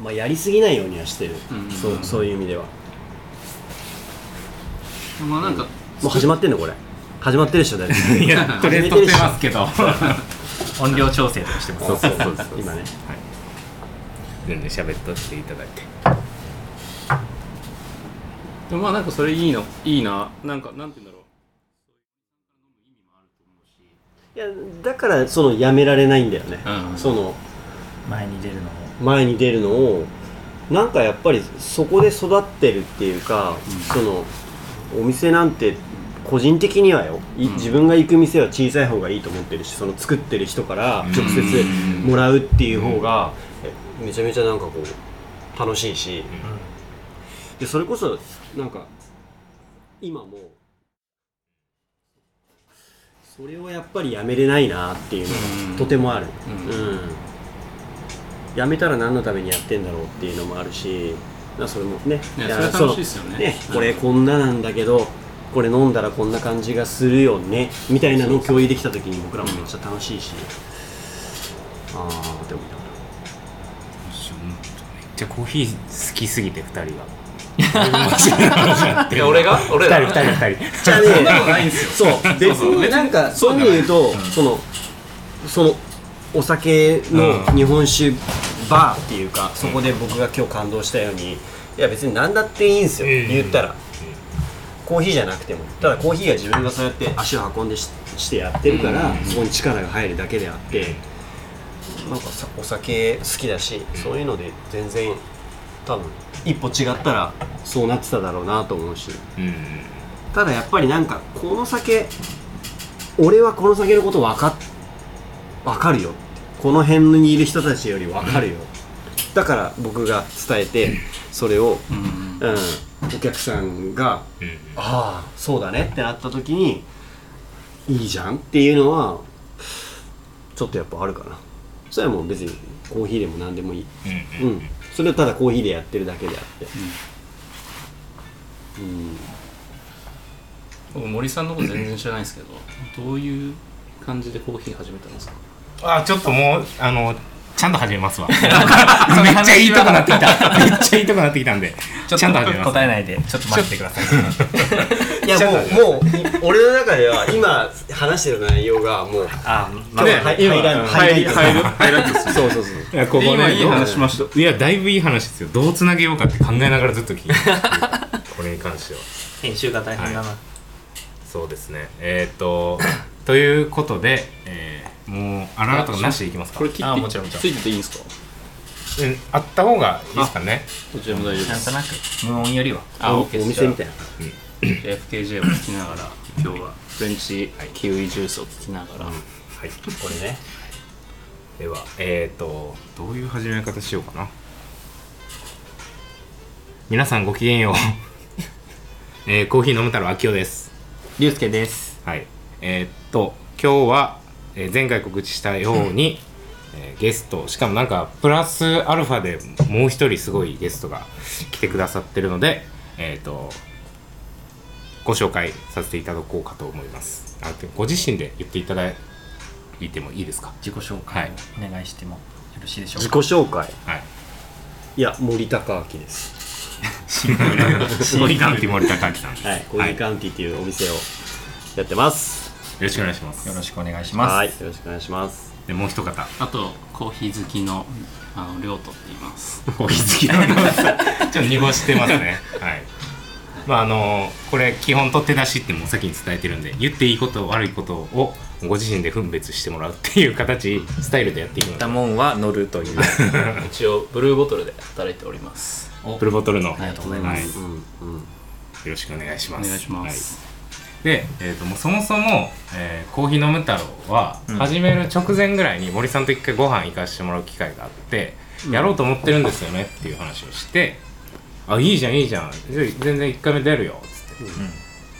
まあやりすぎないようにはしてる、うん。そうそういう意味では。まあなんか、もう始まってんのこれ。始まってるでしょ大体いやとりあえず撮ってますけど。音量調整とかしてます。そうそうそうそう今ね全然喋っとっていただいて。でもまあなんかそれいいのいいな。なんかなんて言うんだろう。いやだからそのやめられないんだよね、うん。その前に出るのも前に出るのをなんかやっぱりそこで育ってるっていうか、そのお店なんて個人的にはよ、い自分が行く店は小さい方がいいと思ってるしその作ってる人から直接もらうっていう方がえめちゃめちゃなんかこう楽しいし、でそれこそなんか今もそれをやっぱりやめれないなっていうのがとてもある、うん。うんやめたら何のためにやってんだろうっていうのもあるしそれもねいやそれ楽しいですよね。ねうんこれこんななんだけどこれ飲んだらこんな感じがするよねみたいなのを共有できた時に僕らもめっちゃ楽しいし、ああでもめっちゃコーヒー好きすぎて2人が いや俺が？俺ら2人2人2人。じゃあねそんなことないんですよ。そう。別になんかそうい。うの言うと、そのそのお酒の日本酒バーっていうか、そこで僕が今日感動したようにいや別に何だっていいんですよ、うん。言ったら、コーヒーじゃなくても。ただコーヒーが自分がそうやって足を運んでししてやってるから、そこに力が入るだけであってなんかさお酒好きだし、そういうので全然多分一歩違ったらそうなってただろうなと思うし。うん。ただやっぱりなんかこの酒俺はこの酒のこと分かっ分かるよこの辺にいる人たちより分かるよ、だから僕が伝えてそれを、うん。うん、お客さんがうん「ああ。そうだね」ってなった時に「いいじゃん」っていうのはちょっとやっぱあるかな。それはもう別にコーヒーでも何でもいい。うんうんそれをただコーヒーでやってるだけであって。うん。僕森さんのこと全然知らないんですけどどういう感じでコーヒー始めたんですか？あちょっともうあのちゃんと始めますわ。めっちゃいいとこなってきた。めっちゃいいとこなってきたんでちょっちゃんと始めます。と答えないでちょっと待ってください。いやもうもうい俺の中では今話してる内容がもうあまあねはい今ハイライトハイハイハイライトですねそうそうそう。いやここね今いい話しました。いやだいぶいい話ですよ。どうつなげようかって考えながらずっと聞いて これに関しては。編集が大変だな、そうですね。えーっとということで、えーもうあららとかなしでいきますか。これ切ってあもちろんもちろん。ついてていいんですか？うんあった方がいいですかね。どちらも大丈夫です。なんとなく。無音よりは。あお OK です。お店みたいな。FKJ を聞きながら今日はフレンチキウイジュースを聞きながら、はい。これね。ではえーっとどういう始め方しようかな。皆さんごきげんよう、えーコーヒー飲む太郎あきおです。龍介です。はい。えーっと今日は、えー前回告知したように、えーゲストしかもなんかプラスアルファでもう一人すごいゲストが来てくださってるのでえーっとご紹介させていただこうかと思います。あでご自身で言っていただいてもいいですか？自己紹介をお願いしてもよろしいでしょう自己か紹介。はい。いや森高明です。森カンティ森高明さんです。はい。コーヒーカウンティっていうお店をやってますよろしくお願いします。よろしくお願いします。はいよろしくお願いします。でもう一方。あとコーヒー好きのあの亮斗って言います。コーヒー好きなの ちょっと濁してますね。はい。まああのこれ基本取って出しってもう先に伝えてるんで言っていいこと悪いことをご自身で分別してもらうっていう形スタイルでやっていく。のたもんは乗るという。一応ブルーボトルで働いております。でプルボトルの。ありがとうございます。はうんうん。よろしくお願いします。お願いします、はいで、えー、ともうそもそも、えーコーヒー飲む太郎は、うん。始める直前ぐらいに森さんと一回ご飯行かしてもらう機会があって、やろうと思ってるんですよねっていう話をして「あいいじゃんいいじゃん。全然1回目出るよ」っつって。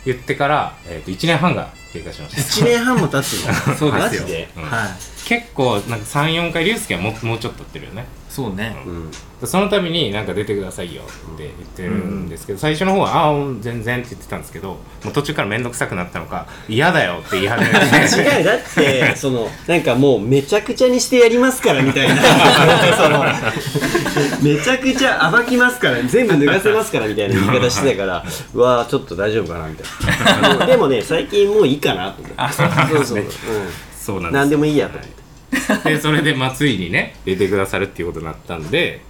言ってから、えー、と1年半が経過しました。1年半も経つの？そうですよ。マジで？うん。はい結構なんか34回竜介はももうちょっとやってるよね。そうね。うん。その度になんか出てくださいよって言ってるんですけど、最初の方は「ああうん全然」って言ってたんですけどもう途中から面倒くさくなったのか「嫌だよ」って言い始めて。違うだって そのなんかもうめちゃくちゃにしてやりますからみたいな。そのめちゃくちゃ暴きますから全部脱がせますからみたいな言い方してたからうわーちょっと大丈夫かなみたいな。でもね最近もういいかなと思って。そうそう、うん、そうなんです何でもいいやと思って。でそれでまあついにね出てくださるっていうことになったんで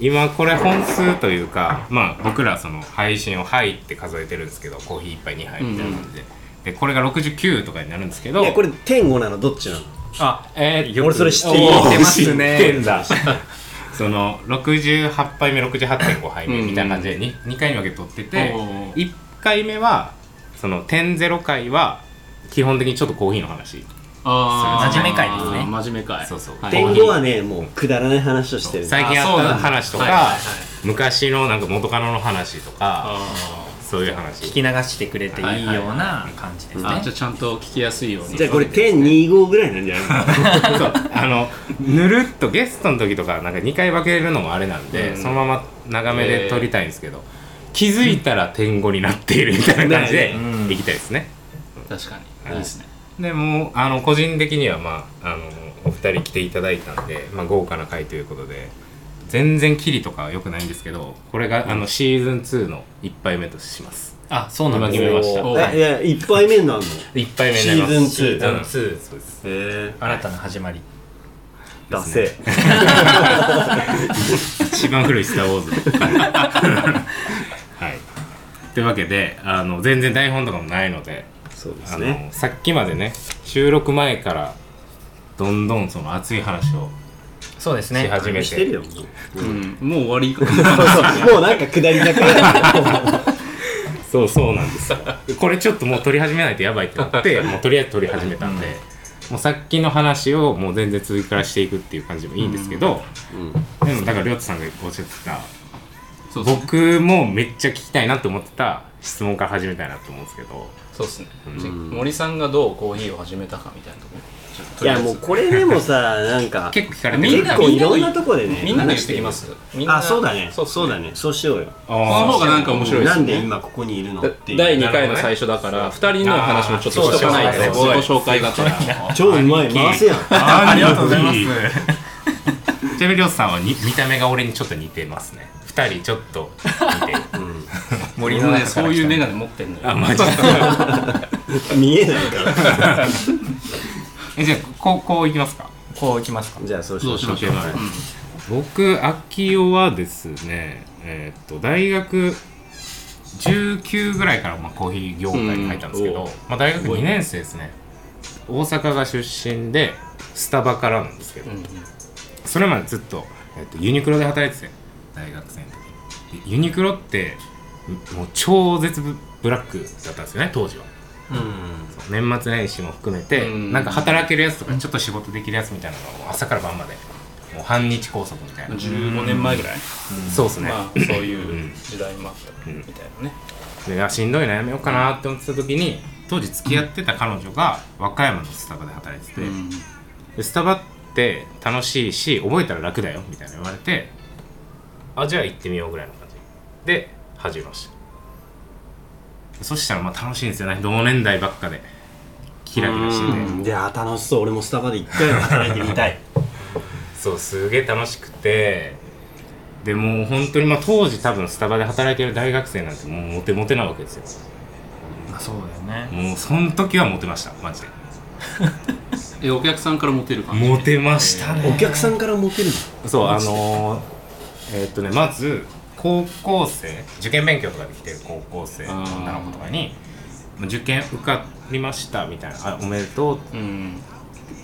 今これ本数というかまあ僕らその配信を「はい」って数えてるんですけどコーヒー一杯2杯みたいな感じで,、でこれが69とかになるんですけどいやこれ天5なの？どっちなの？あえー、俺それ知ってますね知ってんだ。その68杯目68.5杯目みたいな感じで 2, 2回に分けて取ってておー。1回目はその点0回は基本的にちょっとコーヒーの話真面目会ですね。真面目会。そうそう。はい。天5はねもうくだらない話をしてる。最近あった話とか、はいはいはい。昔のなんか元カノの話とかあそういう話。聞き流してくれていいような感じですね。じゃあちゃんと聞きやすいように。じゃあこれ天25ぐらいなんじゃない？あのぬるっとゲストの時とかなんか2回分けるのもあれなんで、うん。そのまま長めで撮りたいんですけど、気づいたら点5になっているみたいな感じでうん。いきたいですね、確かに。い。いですねでもうあの個人的にはまああのお二人来ていただいたんで、まあ、豪華な回ということで全然キリとかは良くないんですけどこれがあのシーズン2の1杯目とします。あそうなんです今決めました。いや一杯目になるの？1杯目になります。シーズン2シーズン2そうです。へえ新たな始まり。ダセえ一番古い「スター・ウォーズ」はい。というわけであの全然台本とかもないのでそうであの、すねさっきまでね収録前からどんどんその熱い話をしそうですね。始めて。してるよもううん。もう終わり。かもうなんか下り坂。や そうそうなんですよ。これちょっともう撮り始めないとやばいってなって もうとりあえず撮り始めたんで、もうさっきの話をもう全然続きからしていくっていう感じでもいいんですけど、でもだからりょうたさんがおっしゃってたそうそう僕もめっちゃ聞きたいなって思ってた質問から始めたいなと思うんですけどそうですね。森さんがどうコーヒーを始めたかみたいなとこ。ろちょっととりあえず。いやもうこれでもさなんか 結構聞かれてる。結構いろんなとこでねみんなで言ってきます。みんなあそうだね。そうだね。そうしようよ。あその方がなんか面白いですね。なんで今ここにいるの？っていう。第2回の最初だから2人の話もちょっとしとかないと自己紹介がてら超うまい。回せやん。あありがとうございます。ちなみにりょうさんはに見た目が俺にちょっと似てますね二人ちょっと似てる森のねそういう眼鏡持ってんのよ。あマジ 見えないから。えじゃあこうこういきますか？こういきますか？じゃあそうしましょう。どうしましょう。はい僕秋代はですねえーっと大学19ぐらいからまあコーヒー業界に入ったんですけど、うん。まあ、大学2年生ですね。大阪が出身でスタバからなんですけど、うんうん。それまでずっと,、えっとユニクロで働いてて大学生の時ユニクロってもう超絶ブラックだったんですよね当時は。そう年末年始も含めて、うん。なんか働けるやつとかちょっと仕事できるやつみたいなのが朝から晩までもう半日拘束みたいな、15年前ぐらい。そうですね、まあそういう時代もあったみたいなね。であしんどいなやめようかなって思ってた時に当時付き合ってた彼女が和歌山のスタバで働いてて、うん。でスタバって楽しいし覚えたら楽だよみたいな言われてあじゃあ行ってみようぐらいの感じ。で始めましたそしたらまあ楽しいんですよね。同年代ばっかで。キラキラしてて。うん。いや楽しそう。俺もスタバで一回は働いてみたい。そうすげえ楽しくて。でもう本当にまあ当時多分スタバで働いてる大学生なんてもうモテモテなわけですよ。まあそうだよね。もうその時はモテましたマジで。えお客さんからモテる感じ？モテましたね。お客さんからモテるそうあのー、えーっとねまず高校生受験勉強とかで来てる高校生の女の子とかに「受験受かりました」みたいな「あおめでとう」うん。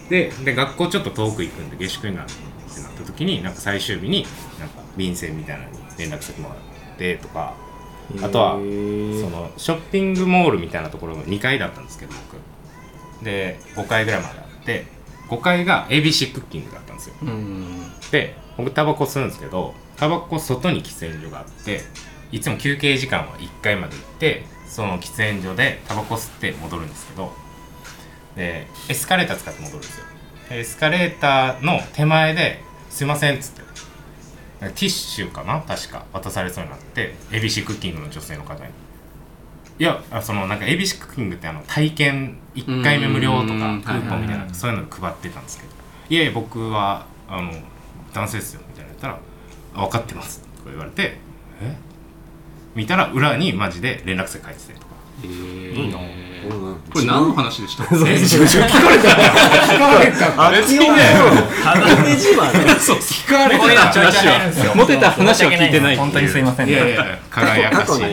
でで学校ちょっと遠く行くんで下宿になるってなった時になんか最終日になんか便箋みたいなのに連絡先もらってとかあとはそのショッピングモールみたいなところが2階だったんですけど僕。で5階ぐらいまであって5階が ABC クッキングだったんですよ。うん。で僕タバコ吸うんですけどタバコ外に喫煙所があっていつも休憩時間は1階まで行ってその喫煙所でタバコ吸って戻るんですけどでエスカレーター使って戻るんですよ。でエスカレーターの手前で「すいません」っつってティッシュかな確か渡されそうになって ABC クッキングの女性の方に。いやあそのなんか ABC クッキングってあの体験1回目無料とかうんクーポンみたいないそういうの配ってたんですけど「いやいや僕はあの男性ですよ」みたいな言ったらあ「分かってます」とか言われて「え？見たら裏にマジで連絡先書いててとか。えいいなうん。これ何の話でした？え？聞かれたあっちのねただね自慢ねそう聞かれた。入るんですよモテた話は聞いてない。本当にすいませんいやいや輝かしい。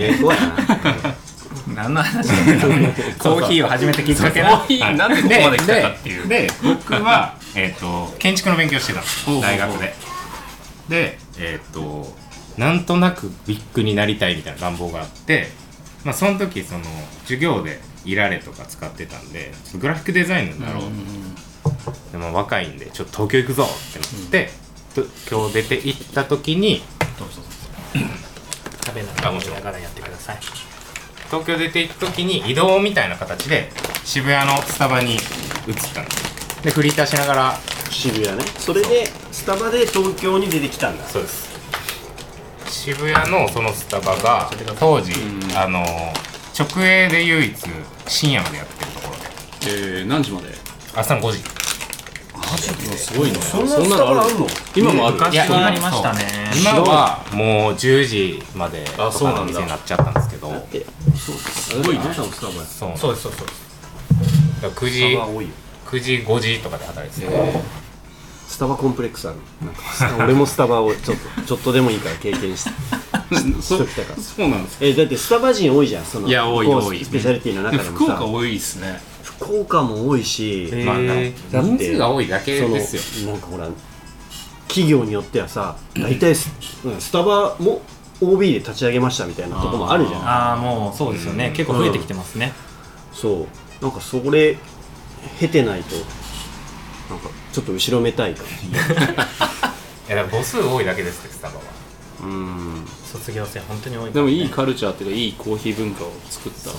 何の話だコーヒーを始めたきっかけのコーヒーなんでここまで来たかっていう。でで僕は、えー、と建築の勉強してたんです大学ででえっ、となんとなくビッグになりたいみたいな願望があってまあその時その授業でいられとか使ってたんでグラフィックデザインになろうと、でも若いんでちょっと東京行くぞってなって、と今日出て行った時に食べながら飲みながらやってください。東京出て行った時に移動みたいな形で渋谷のスタバに移ったんですでフリーターしながら。渋谷ね。それでスタバで東京に出てきたんだ。そうです。渋谷のそのスタバが当時、あの直営で唯一深夜までやってるところで。えー、何時まで？朝の5時。すごいね。そんなスタバあるの？今もある？いや昔ありましたね。今はもう10時までとあそうなんだ。かの店になっちゃったんですけど。えすごいねそうそうですそうです。だから9ス時タバ多いよ9時5時とかで働いてて、スタバコンプレックスある。なんか俺もスタバをちょっと ちょっとでもいいから経験し てしそときたから。そうなんですえだってスタバ人多いじゃんそのいや多い多い。スペシャリティの中でもさ。福岡多いですね。福岡も多いし、まあだ人数が多いだけですよ。なんかほら企業によってはさ大体ス,、うん、スタバも OB で立ち上げましたみたいなとこもあるじゃん。ああもうそうですよね。結構増えてきてますね。そう。なんかそれ経てないとなんかちょっと後ろめたい感じ いやだから母数多いだけですってスタバは。うん。卒業生本当に多いでもいいカルチャーっていうかいいコーヒー文化を作った。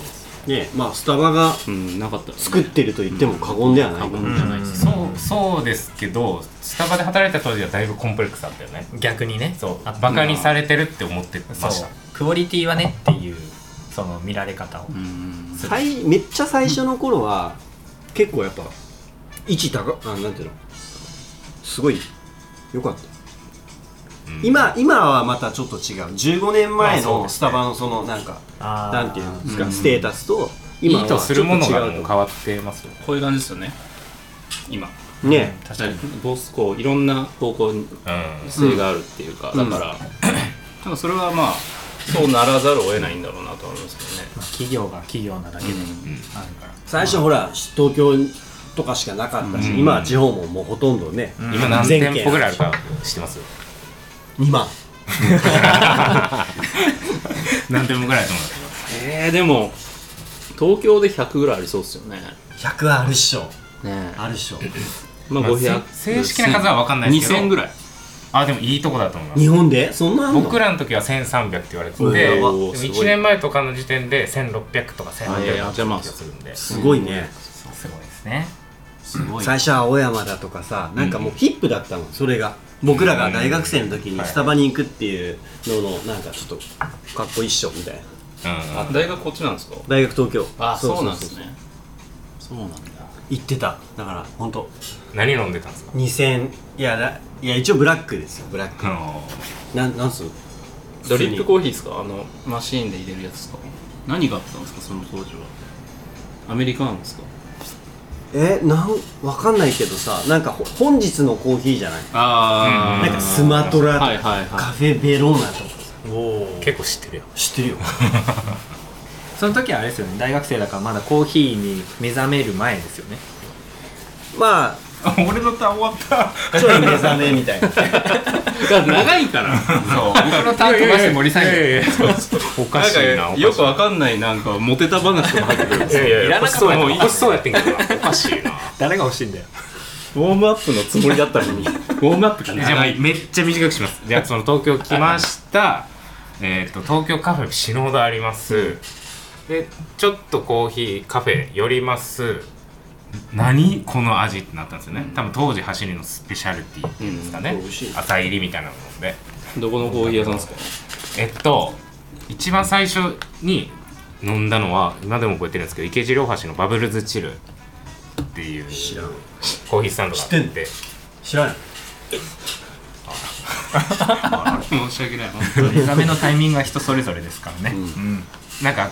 ねまあスタバがうんなかったらね。作ってると言っても過言ではない、過言じゃないですそうそうですけどスタバで働いた当時はだいぶコンプレックスあったよね。逆にね。そう。あバカにされてるって思ってまそう。したクオリティはねっていうその見られ方をうん。最めっちゃ最初の頃は結構やっぱ位置高あなんていうの？すごい良かった、うん。今今はまたちょっと違う。15年前のスタバのそのなんかあー。なんていうんですか、うん。ステータスとい今はいとするものがちょっと違うもう変わってますよねこういう感じですよね。今。とね。確かに。ボスこういろんな方向性があるっていうか、うんだから、なん。かそれはまあそうならざるを得ないんだろうなと思いますけどね。まあ企業が企業なだけでうん。あるから。最初ほら東京とかしかなかったし、うん。今は地方ももうほとんどね、うん。今何店舗ぐらいあるか知ってます？今 何店舗ぐらいだと思えー、でも東京で100ぐらいありそうですよね。100はあるっしょ。ねあるっしょ。まあまあ500せ正式な数は分かんないですけど。2000ぐらいあでもいいとこだと思います。日本で？そんなあんの？僕らの時は1300って言われててうんでもおーすごい。1年前とかの時点で1600とか1800だった気あじゃあまあがするん。ですごいね、すごいですね。すごい。最初は青山だとかさなんかもうヒップだったのそれが。僕らが大学生の時にスタバに行くっていうののなんかちょっとかっこいいっしょみたいな。大学こっちなんですか？大学東京。あそうなんですねそうなんだ。行ってた。だから本当何飲んでたんですか？2000いやだいや一応ブラックですよブラック。なんなんす？ドリップコーヒーですか？あのマシーンで入れるやつですか？何があったんですか？その当時は。アメリカなんですか？えなんわかんないけどさなんかほ本日のコーヒーじゃない？あー。なんかスマトラとか、はいはいはい。カフェベローナとかさ。おお結構知ってるよ。知ってるよ。その時はあれですよね。大学生だからまだコーヒーに目覚める前ですよね。ま 俺のターン終わったあちょい目覚めみたいな。長いから。そう。僕のターン飛ばして森さんに。おかしいなよくわかんないなんかモテた話とか入ってくる。んですよいやいやいらなかった。欲しそう欲しそうやってんけどなおかしいな。誰が欲しいんだよ。ウォームアップのつもりだったのに。ウォームアップがじゃあ長い。めっちゃ短くします。じゃあその東京来ました。えっと東京カフェ死ぬほどあります、でちょっとコーヒーカフェ寄ります何この味ってなったんですよね。多分当時走りのスペシャルティっていうんですかね、うん。美味しい。朝入りみたいなもので。どこのコーヒー屋さんですか？えっと一番最初に飲んだのは今でも覚えてるんですけど池尻大橋のバブルズチルっていう知らん。コーヒースタンドがあって。知らん申し訳ない。本当に目覚めのタイミングが人それぞれですからね、うん。なんか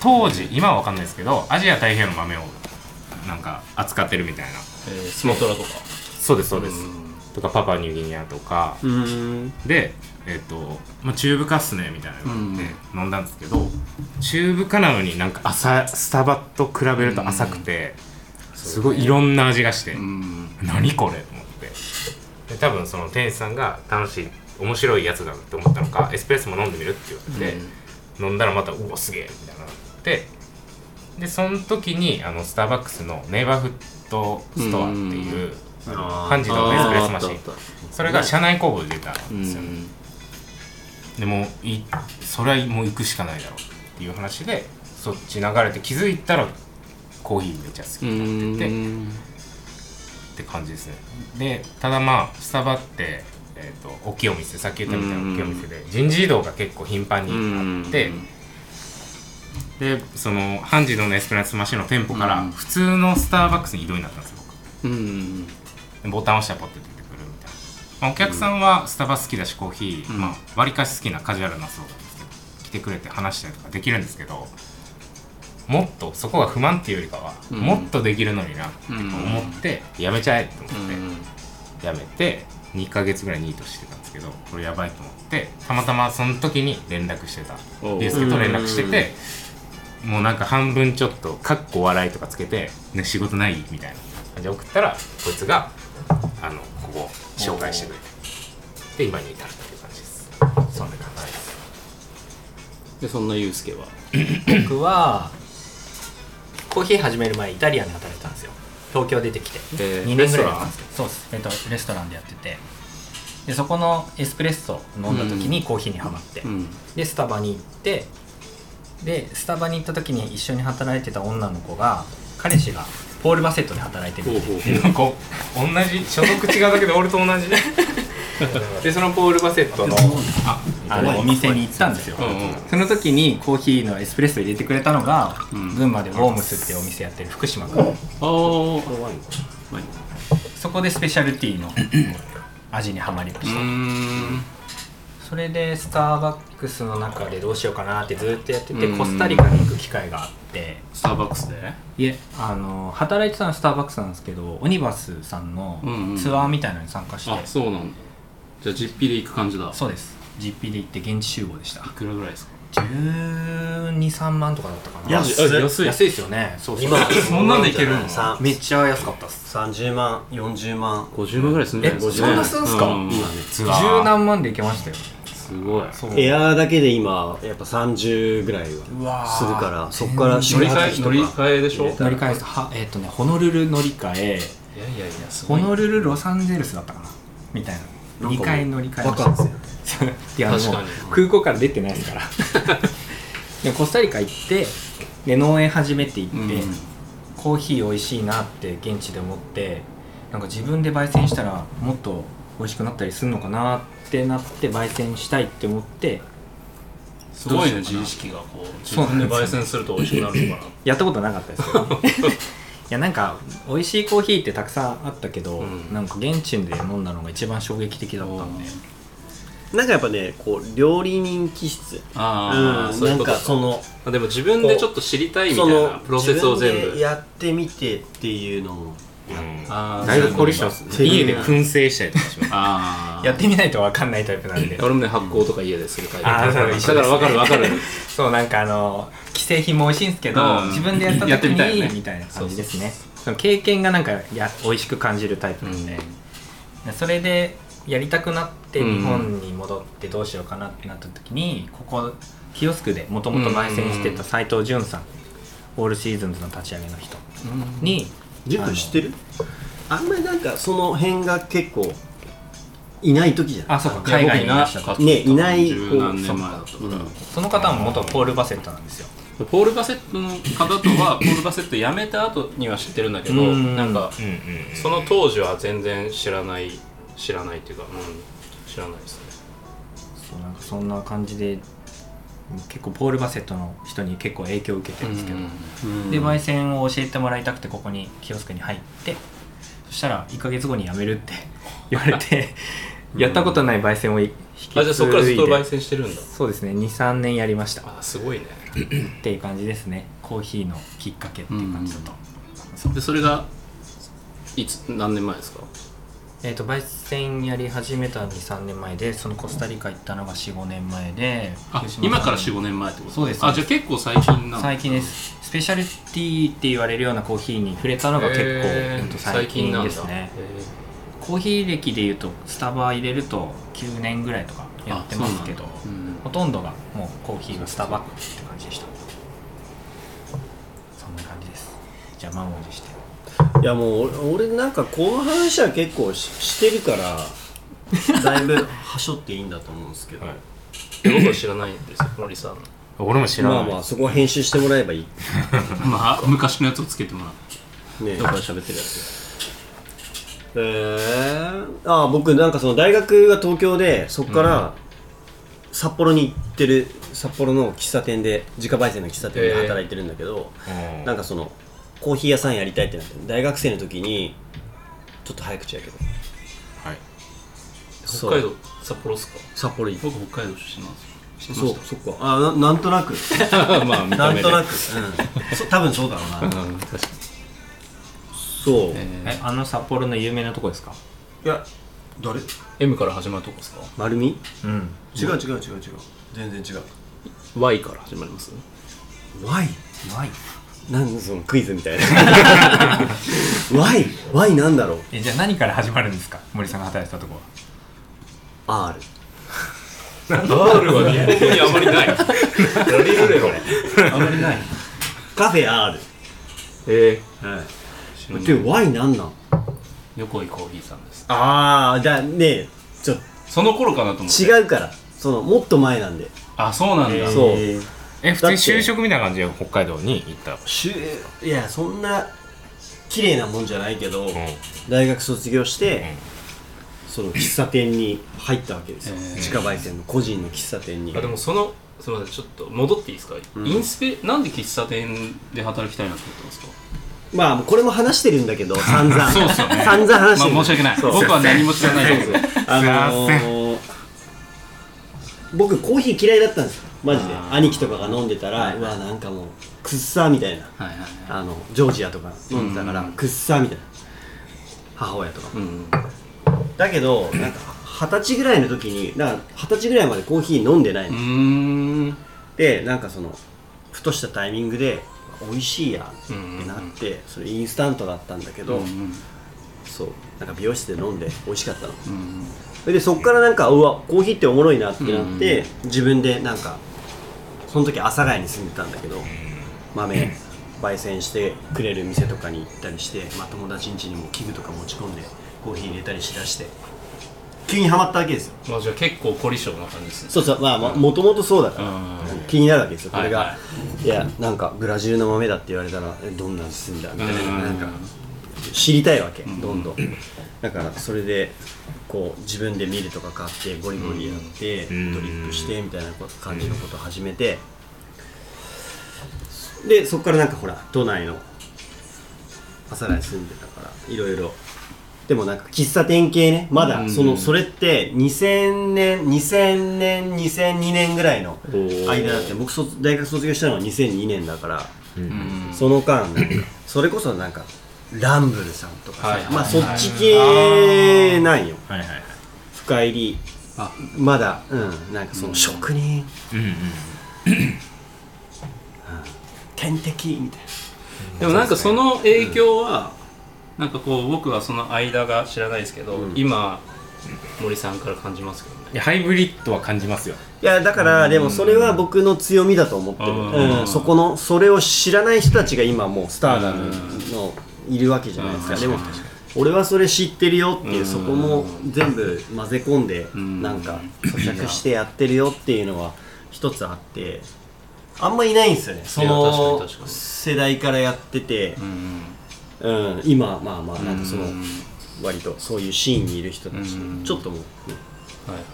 当時今は分かんないですけどアジア太平洋の豆をなんか扱ってるみたいな。えースモトラとか？そうですそうです、うん。とかパパニューギニアとか。でえっ、と、まあ、チューブ化っすねみたいなので飲んだんですけど、チューブ化なのになんか朝スタバと比べると浅くて、すごいいろんな味がして、うん。何これと思って。で多分その店主さんが楽しい面白いやつだって思ったのかエスプレッソも飲んでみるって言われて、飲んだらまたうわすげえみたいなってでその時にあのスターバックスのネイバーフットストアっていう、あのあーハンジのエスプレッソマシン。それが社内工房で出たうんんですよ、でもういそれはもう行くしかないだろうっていう話でそっち流れて気づいたらコーヒーめっちゃ好きうになってて、ん。って感じですね。でただまあスタバって、えー、と大きいお店さっき言ったみたいな大きいお店で人事異動が結構頻繁にあってでそのハンジドのエスプレッソマシンの店舗からうん。普通のスターバックスに移動になったんですよ僕。うんでボタンを押したらポッて出てくるみたいな、まあ、お客さんはスタバ好きだしコーヒー、うん。まあ割かし好きなカジュアルなそうなんですけど来てくれて話したりとかできるんですけどもっとそこが不満っていうよりかは、うん。もっとできるのになって思って、やめちゃえって思って、やめて2ヶ月ぐらいニートしてたんですけどこれやばいと思ってたまたまその時に連絡してた。おう。ビュースケと連絡しててもうなんか半分ちょっとかっこ笑いとかつけて、ね、仕事ないみたいな感じで送ったらこいつがあのここ紹介してくれてで今に至るっていう感じです。そんな感じです。でそんなユうスケは？僕はコーヒー始める前イタリアンで働いてたんですよ。東京出てきて。えー2年ぐらいですけど。そうです。えっとレストランでやってて。でそこのエスプレッソ飲んだ時にコーヒーにはまって、うん。でスタバに行ってでスタバに行った時に一緒に働いてた女の子が彼氏がポール・バセットで働いてるって言ってなんか同じ所属違うだけで俺と同じ。でそのポール・バセットのああのお店に行ったんですよ、うんうん。その時にコーヒーのエスプレッソ入れてくれたのが、うん。群馬でウォームスってお店やってる福島君ああそこでスペシャルティーの 味にはまりまうした、んそれでスターバックスの中でどうしようかなってずっとやってて、うん。コスタリカに行く機会があって。スターバックスで？いえあの働いてたのはスターバックスなんですけどオニバスさんのうんうん。ツアーみたいなのに参加して、あそうなんだ。じゃあ実費で行く感じだ。いそうです。実費で行って現地集合でした。くらぐらいですか？123万とかだったかな。安い。安い。安いですよね。そうそう。今そんなんでいけるの？さめっちゃ安かったっす。30万40万。50万ぐらいすんじゃないえそんなすんすか？う今ね十ー。何万で行けましたよすごい。そう。エアーだけで今やっぱ30ぐらいはするからそこから乗り換え乗り換えでしょ？乗り換えはえっ、とねホノルル乗り換え。いやいやいホノルルロサンゼルスだったかな？みたいな。2回乗り換えました。い。やもう確かに。空港から出てないですから。でコスタリカ行ってで農園始めて行って、うん。コーヒー美味しいなって現地で思ってなんか自分で焙煎したらもっと美味しくなったりするのかなってなって焙煎したいって思ってすごいね自意識がこう自分で焙煎すると美味しくなるのかな。やったことなかったですけど いやなんか美味しいコーヒーってたくさんあったけど、うん。なんか現地で飲んだのが一番衝撃的だったんで。なんかやっぱねこう料理人気質。ああ、うんなんかそのあでも自分でちょっと知りたいみたいなプロセスを全部。自分でやってみてっていうのもだいぶ凝り性です？全部家で燻製したりとかします。ああ やってみないと分かんないタイプなんで。俺もね発酵とか家でするだから分かる分かる。そうなんかあの既製品も美味しいんですけど、うん。自分でやった時にみたいな感じですね。その経験がなんかや美味しく感じるタイプなんで、それでやりたくなってうん日本に戻ってどうしようかなってなった時にここキオスクでもともと焙煎してた斉藤潤さんオールシーズンズの立ち上げの人にジュン君知ってる？あんまりなんかその辺が結構いない時じゃないあそうか海外にいらっしゃったねいない十何年前だったからその方も元ポール・バセットなんですよ。ポール・バセットの方とはポール・バセット辞めた後には知ってるんだけどうん。なんかうんうんその当時は全然知らない知らないっていうか、うん、知らないですね。そうなんかそんな感じで結構ポール・バセットの人に結構影響を受けてるんですけど、うんで焙煎を教えてもらいたくてここにキオスクに入ってそしたら1ヶ月後に辞めるって言われてやったことない焙煎を引き継いであじゃあそこからずっと焙煎してるんだ。そうですね。23年やりました。あすごいね。っていう感じですね。コーヒーのきっかけっていう感じだと、でそれがいつ何年前ですか？えー、と焙煎やり始めたのに3年前でそのコスタリカ行ったのが45年前で今から45年前ってこと？そうです。あじゃあ結構最近な最近です。スペシャルティーって言われるようなコーヒーに触れたのが結構、へー最近ですね。へコーヒー歴でいうとスタバ入れると9年ぐらいとかやってますけどうんほとんどがもうコーヒーがスタバって感じでした。そんな感じです。じゃあ満を持していやもう俺俺なんかこの話は結構ししてるから だいぶはしょっていいんだと思うんですけど、はい。ー僕は知らないんですよ森さん俺も知らない、まあまあそこは編集してもらえばいい。まあ昔のやつをつけてもらうねどこから喋ってるやつ。えー、あ僕なんかその大学が東京でそこから札幌に行ってる札幌の喫茶店で自家焙煎の喫茶店で働いてるんだけど、うん。なんかそのコーヒー屋さんやりたいってなって大学生の時にちょっと早口やけど。はい。北海道札幌っすか？札幌行って僕北海道出身なんですよ。そうそっか。あななんとなく。まあ見なんとなく、うん、そ多分そうだろうな。うん確かに。そう、ええあの札幌の有名なとこですか？いや誰？M から始まるとこですか？丸み？うん。違う違う違う違う。全然違う。Y から始まります？Y ないなんそのクイズみたいな。Y Y なんだろう。えじゃあ何から始まるんですか？森さんが働いてたとこは。R R は日本語にあまりない。ラリルレロあまりない。カフェ R えはい。で Y なんなん？横井コーヒーさんです。ああじゃあねちょその頃かなと思って。違うから。そのもっと前なんで。あそうなんだ、えー。そうえ普通に就職みたいな感じで北海道に行ったしゅいやそんな綺麗なもんじゃないけど、うん。大学卒業して、その喫茶店に入ったわけですよ、えー。自家焙煎の個人の喫茶店に。あでもそのすみませんちょっと戻っていいですか、うん。インスペなんで喫茶店で働きたいなって思ったんですか？まあもうこれも話してるんだけど散々。そうっすよね。散々話してる、まあ申し訳ない。そう。僕は何も知らないです。あのー、僕コーヒー嫌いだったんですよマジで。兄貴とかが飲んでたら、はいうわなんかもうくっさーみたいな。あのジョージアとか飲んでたから、うんくっさーみたいな。母親とかだけどなんか二十歳ぐらいの時にだから二十歳ぐらいまでコーヒー飲んでないうの、ん。でなんかそのふとしたタイミングで美味しいやってなって、それインスタントだったんだけど、うんそうなんか美容室で飲んで美味しかったの。うんそれでそっからなんかうわコーヒーっておもろいなってなって、自分でなんかその時阿佐ヶ谷に住んでたんだけど、豆焙煎してくれる店とかに行ったりして、まあ、友達ん家にも器具とか持ち込んでコーヒー入れたりしだして急にはまったわけですよ。まあじゃあ結構凝り性な感じですね。そうそうまあもともとそうだから、うん。気になるわけですよ。これが、はい。はいやなんかブラジルの豆だって言われたらえどんなんすんだみたいな,、うん。なんか知りたいわけ、ん。どんどんだからそれでこう自分でミルとか買ってゴリゴリやって、うん。ドリップしてみたいな感じのことを始めてでそこからなんかほら都内の朝来住んでたからいろいろ。でもなんか喫茶店系ねまだうん。そのそれって2000年2000年2002年ぐらいの間だって僕卒大学卒業したのは2002年だからうん。その間それこそなんかランブルさんとかさ、はいはいまあそっち系なんよ。はいはいはい。深入り。あ。まだうんなんかその職人、うん。うん。天敵みたいでもなんかその影響は、なんかこう僕はその間が知らないですけど、うん。今森さんから感じますけどね。いやハイブリッドは感じますよ。ないやだからでもそれは僕の強みだと思ってる、うん。うん。そこのそれを知らない人たちが今もうスターダムのいるわけじゃないですか、うん。でも俺はそれ知ってるよっていう、うん。そこも全部混ぜ込んで、うんなん。か咀嚼してやってるよっていうのは一つあってあんまいないんですよね。その世代からやっててう、んうん、今まあまあなんかそのうん割とそういうシーンにいる人たちうんちょっともう、ねはいはい。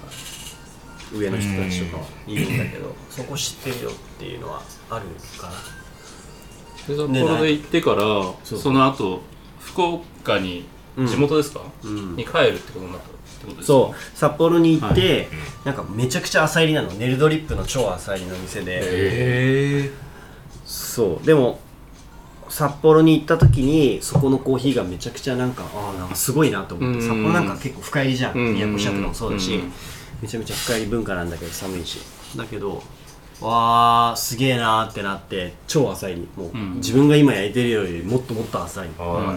上の人たちとかはいるんだけどそこ知ってるよっていうのはあるかな。で札幌で行ってからその後福岡にうん。地元ですか、うん。に帰るってことになったってことですかそう。札幌に行って、はい。なんかめちゃくちゃ浅入りなの。ネルドリップの超浅入りの店で、へえ。そう。でも札幌に行った時にそこのコーヒーがめちゃくちゃなんかああなんかすごいなと思って。うん。札幌なんか結構深入りじゃん。うん。宮古シャトルもそうだし。うん。めちゃめちゃ深入り文化なんだけど寒いし。だけどわーすげえなーってなって超浅入りもう、うん。自分が今焼いてるよりもっともっと浅い。あ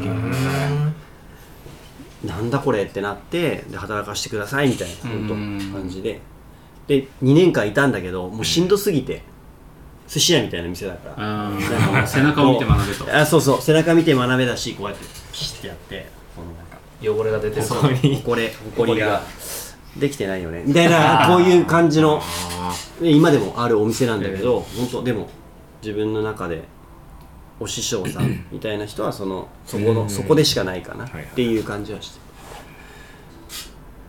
なんだこれってなってで働かせてくださいみたいなうん。本当感じで。で2年間いたんだけどもうしんどすぎて寿司屋みたいな店だから。あー。なん背中を見て学べと。あそうそう。背中見て学べだしこうやってピシッてやってこのなんか汚れが出てるそう。ほこれほこりができてないよね。みたいなこういう感じので 今でもあるお店なんだけど本当でも自分の中でお師匠さんみたいな人はそのそこのそこでしかないかなっていう感じはして。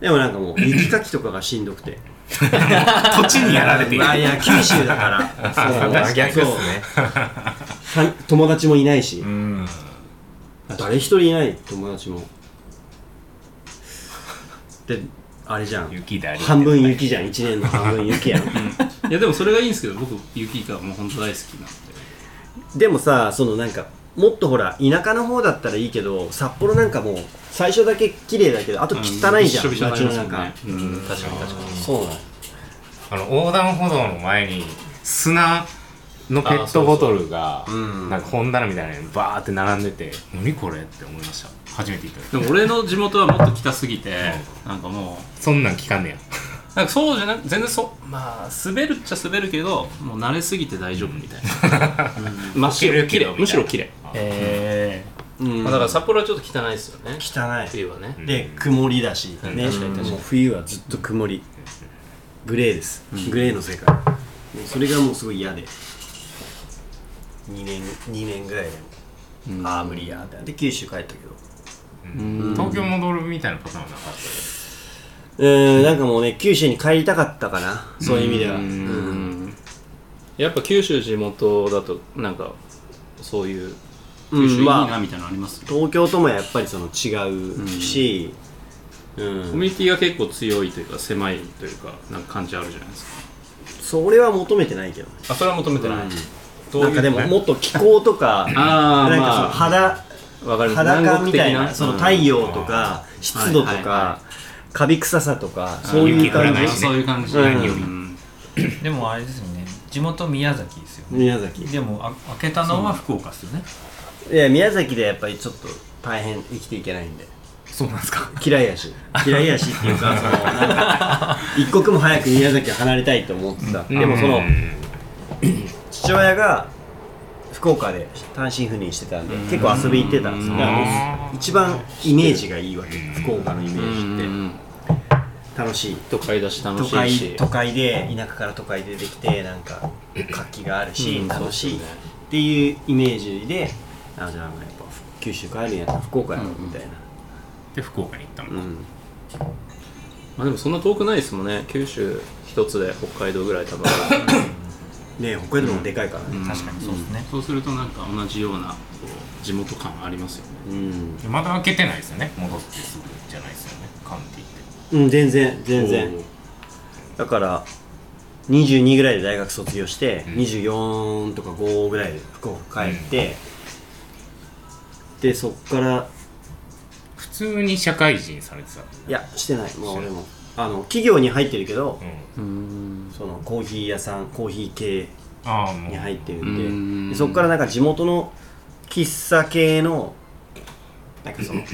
でもなんかもう雪かきとかがしんどくて。土地にやられている。まあいや九州だから。そう。真逆っすね。そう。さ友達もいないし。うん。誰一人いない友達も。であれじゃん。雪であり。半分雪じゃん。1年の半分雪やん。いやでもそれがいいんですけど僕雪がもう本当大好きなんで。でもさそのなんかもっとほら田舎の方だったらいいけど札幌なんかもう最初だけ綺麗だけどあと汚いじゃん、びっしょびしょになり街の中、ね。うん。確かに確かに。そうなのあの横断歩道の前に砂のペットボトルがなんか本棚みたいなのにバーって並んでて何これって思いました。初めて行った。時でも俺の地元はもっと北すぎてなんかもうそんなん聞かんねや。なんかそうじゃなく全然そうまあ滑るっちゃ滑るけどもう慣れすぎて大丈夫みたいな、真っ白綺麗むしろ綺麗、へうん。まあ、だから札幌はちょっと汚いですよね。汚い。冬はね、で曇りだし、うん。ね。確かに確かにもう冬はずっと曇り。グレーです、グレーの世界。もうそれがもうすごい嫌で2年2年ぐらいで。も、うん。ああ無理やってで九州帰ったけど。うん。東京戻るみたいなパターンはなかった？うーんなんかもうね九州に帰りたかったかな。そういう意味では。ううん。んやっぱ九州地元だとなんかそういううん九州いいまあなみたいなのあります、東京ともやっぱりその違うし、うん。コミュニティが結構強いというか狭いというかなんか感じあるじゃないですか。それは求めてないけどね。あそれは求めてない、うんなんかでももっと気候とか ああなんかそのま肌裸みたいなその太陽とか湿度とはいはい。はかカビ臭さとかそういう感じ。そういう感じ、でもあれですよね。地元宮崎ですよね。宮崎。でもあ開けたのは福岡ですよね。いや宮崎でやっぱりちょっと大変生きていけないんで。そうなんですか。嫌いやし。嫌いやしっていうかそのなんか 一刻も早く宮崎を離れたいと思ってた。でもそのうん父親が福岡で単身赴任してたんで結構遊び行ってたんですよ。だからもう一番イメージがいいわけ。福岡のイメージうん。って楽しい。都会だし楽都会しいし。都会で田舎から都会でできてなんか活気があるし、うん。楽しい。っていうイメージであじゃあやっぱ九州帰るんやったら福岡やろみたいな、で福岡に行ったのか、うん。まあでもそんな遠くないですもんね。九州一つで北海道ぐらい多分 ね北海道もでかいからね。確かにそうですね。そうするとなんか同じようなこう地元感ありますよね。うん、まだ開けてないですよね。戻ってすぐじゃないですよね。カウンティって。うん、全然全然。だから22ぐらいで大学卒業して、うん。24とか5ぐらいで福岡帰って、でそっから普通に社会人されてたいやしてない。もう俺もあの企業に入ってるけど、そのコーヒー屋さんコーヒー系に入ってるうん。んででそこからなんか地元の喫茶系のなんかその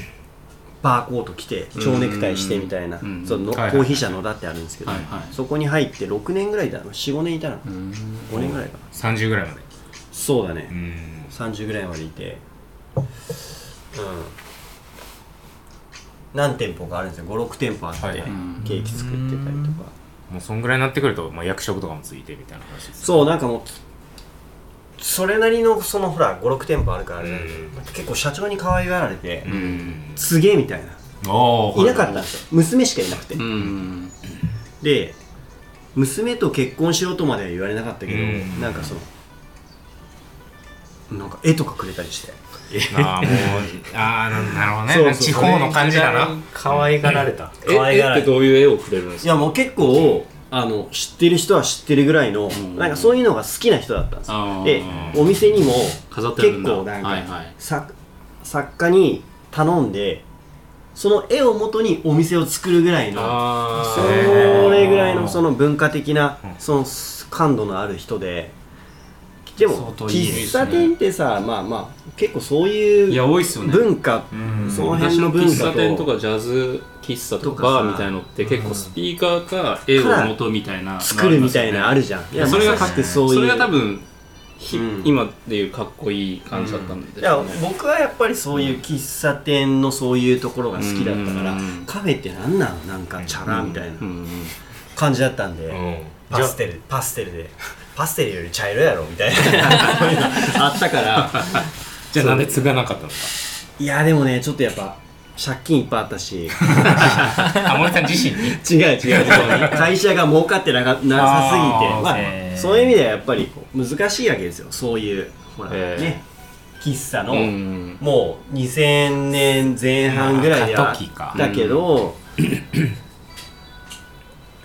バーコート着て蝶ネクタイしてみたいなうん。そのコーヒー社野田ってあるんですけどはいはい。そこに入って6年ぐらいだ45年いたのうん。5年ぐらいかな。30ぐらいまで。そうだね。うん。30ぐらいまでいて。うん何店舗かあるんですよ。56店舗あって、ケーキ作ってたりとか。もうそんぐらいになってくると、まあ、役職とかもついてみたいな話ですそうなんかもうそれなりのそのほら56店舗あるからね、うん。結構社長に可愛がられて、うん。すげえみたいな。いなかったんですよ。娘しかいなくて、うん。で娘と結婚しろとまでは言われなかったけど、うん。なんかそのなんか絵とかくれたりしてああもうああなんだろうね。そうそう地方の感じだな。可愛がられた。え可愛がられ絵ってどういう絵をくれるんですか？いやもう結構あの知ってる人は知ってるぐらいの、ん。なんかそういうのが好きな人だったんですあよー。でお店にも飾ってあるんだ。結構なんか、はいはい。作作家に頼んでその絵をもとにお店を作るぐらいのそれぐらいのその文化的なその感度のある人ででも喫茶店ってさまあまあ結構そういいやう多いっすよね。文化うん。その辺の文昔化の喫茶店ととかジャズ喫茶ととかさ。かみたいのって結構スピーカーか絵を元みたいな作るみたいなあるじゃん。いやそれがまさしくそういうそれが多分ひうん。今でいうかっこいい感じだったんでいや僕はやっぱりそういう喫茶店のそういうところが好きだったからうん。カフェってなんなんなんかチャラみたいなうん。感じだったんで、うん。パステルパステルでパステルより茶色やろみたいな。そういうのあったから。じゃあなんで継がなかったのか？いやでもねちょっとやっぱ借金いっぱいあったし。あ森さん自身に？違う違う違う 会社が儲かってなかなさすぎて。まあそういう意味ではやっぱり難しいわけですよ。そういうほら、えー。ね喫茶の、うん。もう2000年前半ぐらいではだけど、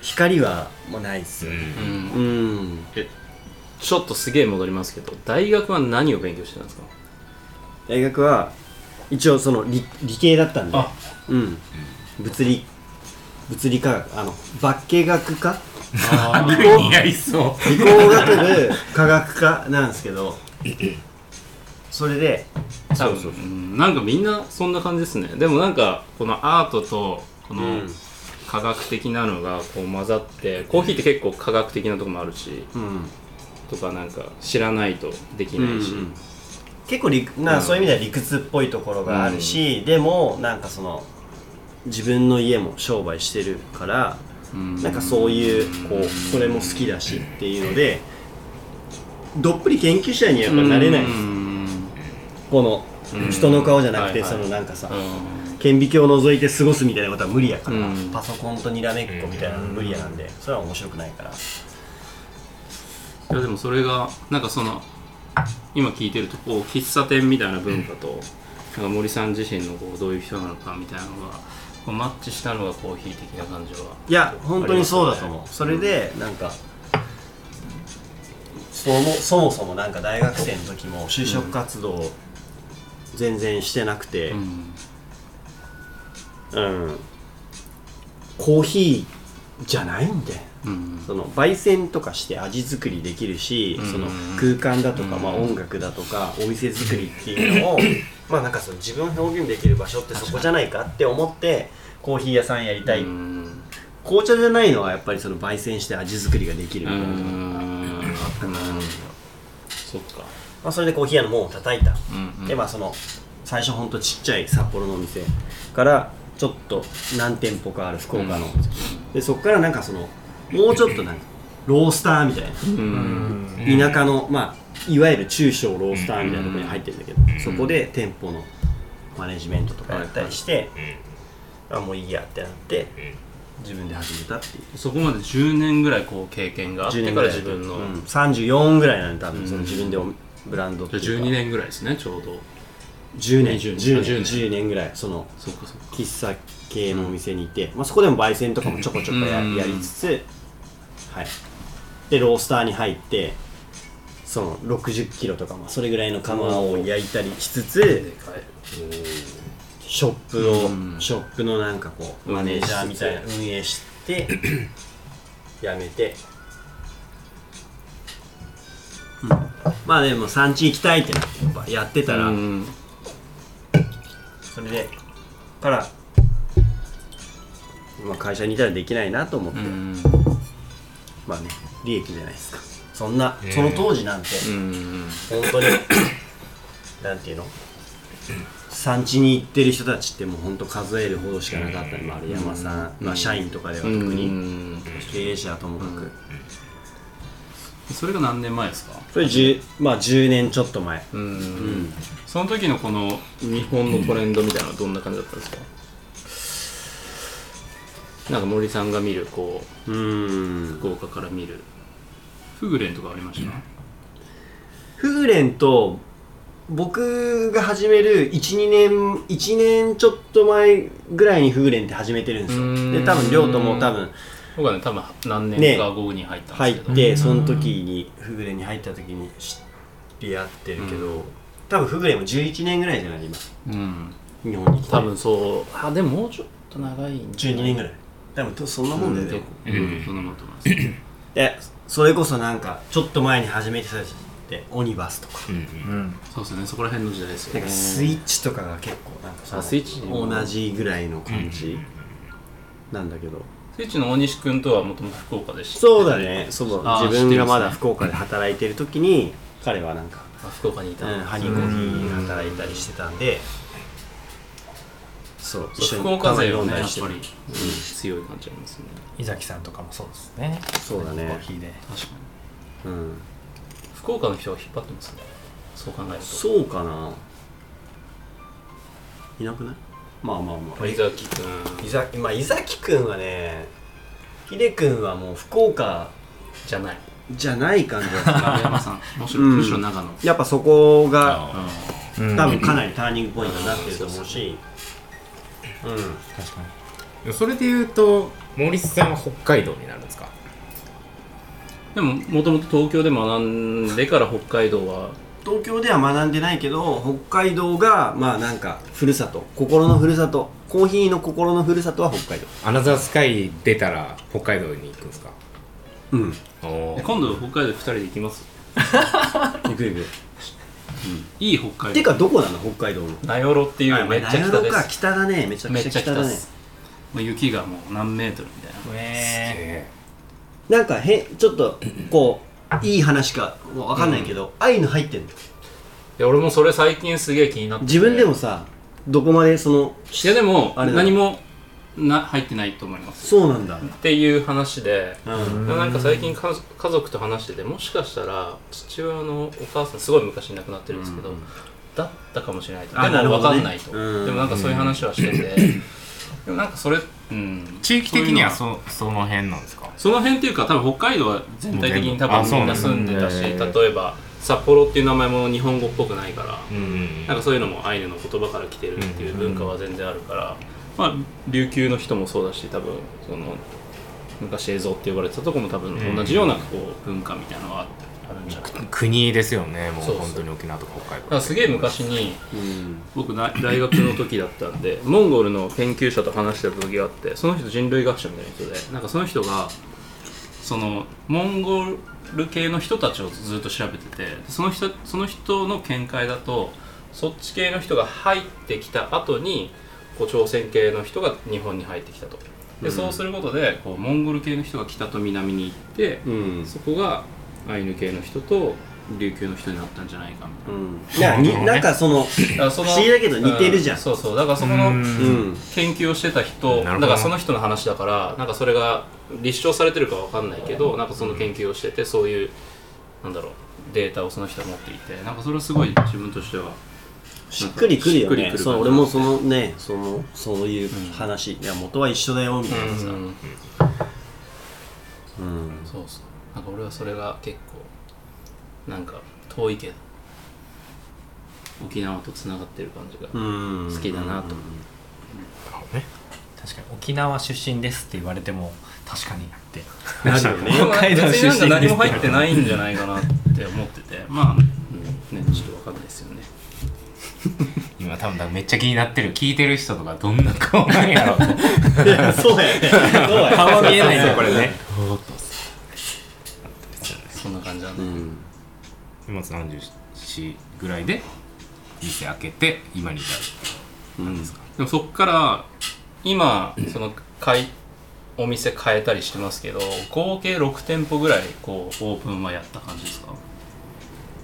光はもうないっすよ、うん。うん。えちょっとすげえ戻りますけど大学は何を勉強してたんですか？大学は一応その理理系だったんで。あ。うん。物理物理科学あの化学科？あ理工似合いそう。理工学部科学科なんですけどそれで多分そうそうう。んなんかみんなそんな感じですね。でもなんかこのアートとこのうん。科学的なのがこう混ざってコーヒーって結構科学的なとこもあるし。うんとかなんか知らないとできないし、うん結構理なそういう意味では理屈っぽいところがあるし、でもなんかその自分の家も商売してるから、うん。なんかそういうこうそれも好きだしっていうのでどっぷり研究者にはやっぱなれない、うん。このうん。人の顔じゃなくて、そのなんかさ、うん。顕微鏡を覗いて過ごすみたいなことは無理やから、うん。パソコンとにらめっこみたいなの無理やなんでそれは面白くないからいやでもそれがなんかその今聞いてるとこう喫茶店みたいな文化と、なんか森さん自身のこうどういう人なのかみたいなのがこうマッチしたのがコーヒー的な感じはいや本当にそうだと思う、それでなんかそもそもそもなんか大学生の時も就職活動全然してなくてうん。うん、コーヒーじゃないんで。うんその焙煎とかして味作りできるし、うん。その空間だとか、まあ、音楽だとかお店作りっていうのを まあなんかその自分を表現できる場所ってそこじゃないかって思ってコーヒー屋さんやりたい、うん。紅茶じゃないのはやっぱりその焙煎して味作りができるうみたいなのがんあったから、まそっか。あ、それでコーヒー屋の門を叩いた、うんうん。でまあその最初ほんとちっちゃい札幌のお店からちょっと何店舗かある福岡の、でそこからなんかそのもうちょっとなんかロースターみたいな。うん。田舎の、まあ、いわゆる中小ロースターみたいなところに入ってるんだけど、そこで店舗のマネジメントとかやったりして、あもういいやってなって、自分で始めたっていう。そこまで10年ぐらいこう経験があってから自分の、うん、34ぐらいなんで多分その自分でおブランドっていうか。12年ぐらいですねちょうど。10年。20 10あ10年。年。10年ぐらい。その喫茶系のお店にいて、まあ、そこでも焙煎とかもちょこちょこや,、うん。やりつつはい。でロースターに入ってその60キロとか、まあ、それぐらいの窯を焼いたりしつつショップを、うん。ショップのなんかこうマネージャーみたいな運営して辞めて、まあでも産地行きたいってなってやっぱやってたら、うん。それでから、まあ、会社にいたらできないなと思って、うんまあね利益じゃないですか。そんな、その当時なんて、うん。本当に なんていうの？産地に行ってる人たちってもう本当数えるほどしかなかったり丸山さん、まあ、社員とかでは特に、うん。経営者はともかく、それが何年前ですか？それ10まあ10年ちょっと前。うん。うん。その時のこの日本のトレンドみたいなのはどんな感じだったんですか？なんか森さんが見るこううん。福岡から見る。フグレンとかありました、フグレンと僕が始める12年1年ちょっと前ぐらいにフグレンって始めてるんですよ。で多分亮とも多分僕はね多分何年か後に入ったんで入っすけど、てその時にフグレンに入った時に知り合ってるけど、うん。多分フグレンも11年ぐらいじゃない今。うん。日本に来て。多分そう。あでももうちょっと長いんじゃない？12年ぐらい多分そんなもんだよね、結構うんそんなもんだと思います。でそれこそなんかちょっと前に始めてた時ってオニバスとか。うんうん。そうですよね。そこら辺の時代ですよね。なんかスイッチとかが結構なんかそのあスイッチも。同じぐらいの感じなんだけど。スイッチの大西君とはもともと福岡で知ってたそうだね。そうあー自分がまだ福岡で働いてる時に彼はなんか、あ福岡にいた。うん、ハニーコーヒーで働いたりしてたんで。そう一緒に福岡勢はねやっぱり、強い感じありますね。伊崎さんとかもそうですね。そうだね。コーヒーで。確かに。うん。福岡の人が引っ張ってますね。そう考えると。そうかな。いなくない？まあまあまあ。伊崎君伊崎まあ伊崎くんはね秀くんはもう福岡。じゃない。じゃない感じだった丸山さん。むしろ,、うん。むしろ長野。やっぱそこがうん多分かなりターニングポイントになってると思うし。うん確かに。それで言うと森さんは北海道になるんですか？でももともと東京で学んでから北海道は？東京では学んでないけど北海道がまあなんかふるさと心のふるさとコーヒーの心のふるさとは北海道。アナザースカイ出たら北海道に行くんですか？うん。お今度北海道2人で行きます？行く行くいい北海道。てかどこなの？北海道の。名寄っていうめっちゃ北名寄かです北だね。めちゃくめっちゃちゃ北だねもう雪がもう何メートルみたいな。え。なんかへちょっとこういい話かもう分かんないけど、ああいうの入ってんの？いや俺もそれ最近すげえ気になって。て自分でもさどこまでそのいやでもあれだ何もな入ってないと思います。そうなんだ。っていう話でうん。なんか最近か家族と話しててもしかしたら父親のお母さんすごい昔に亡くなってるんですけど、うんだったかもしれないと。あでもなるほどね。分かんないと、うん。でもなんかそういう話はしてて、でもなんかそれ、うん、地域的にはそそその辺なんですか？その辺っていうか多分北海道は全体的に多分みんな住んでたし例えば札幌っていう名前も日本語っぽくないから、うん。なんかそういうのもアイヌの言葉から来てるっていう文化は全然あるから、まあ琉球の人もそうだし多分その昔映像って呼ばれてたとこも多分同じようなこう文化みたいなのがああるんじゃないかな。だか国ですよねもうそうそう。本当に沖縄とか北海道。らすげえ昔にうん。僕な大学の時だったんで モンゴルの研究者と話してた時があってその人人類学者みたいな人でなんかその人がそのモンゴル系の人たちをずっと調べててその人その人の見解だとそっち系の人が入ってきた後にこう朝鮮系の人が日本に入ってきたと。で、そうすることでこうモンゴル系の人が北と南に行って、うん。そこがアイヌ系の人と琉球の人になったんじゃないかみたいな。うん。いやになんかそのだからその不思議だけど似てるじゃん。うそうそう。だからそこの研究をしてた人だからその人の話だからなんかそれが立証されてるかわかんないけどなんかその研究をしててそういうなんだろうデータをその人は持っていてなんかそれはすごい自分としてはしっくりくるよね。そう俺もそのねそのそういう話、いや元は一緒だよみたいなさ、うん。うん。そうそう。なんか俺はそれが結構なんか遠いけど沖縄とつながってる感じがうん。好きだなと。確かに沖縄出身ですって言われても確かにって。なるよね。でも。北海道別になんか何も入ってないんじゃないかなって思ってて。まあ、うん、ねちょっとわかんないですよね 今多分めっちゃ気になってる聞いてる人とかどんな顔なんやろ いやそうやね。そう顔は見えない。んだよこれね。そんな感じなんで、うん。今34ぐらいで店開けて今に至るうん。でもそっから今その買いお店変えたりしてますけど合計6店舗ぐらいこうオープンはやった感じですか？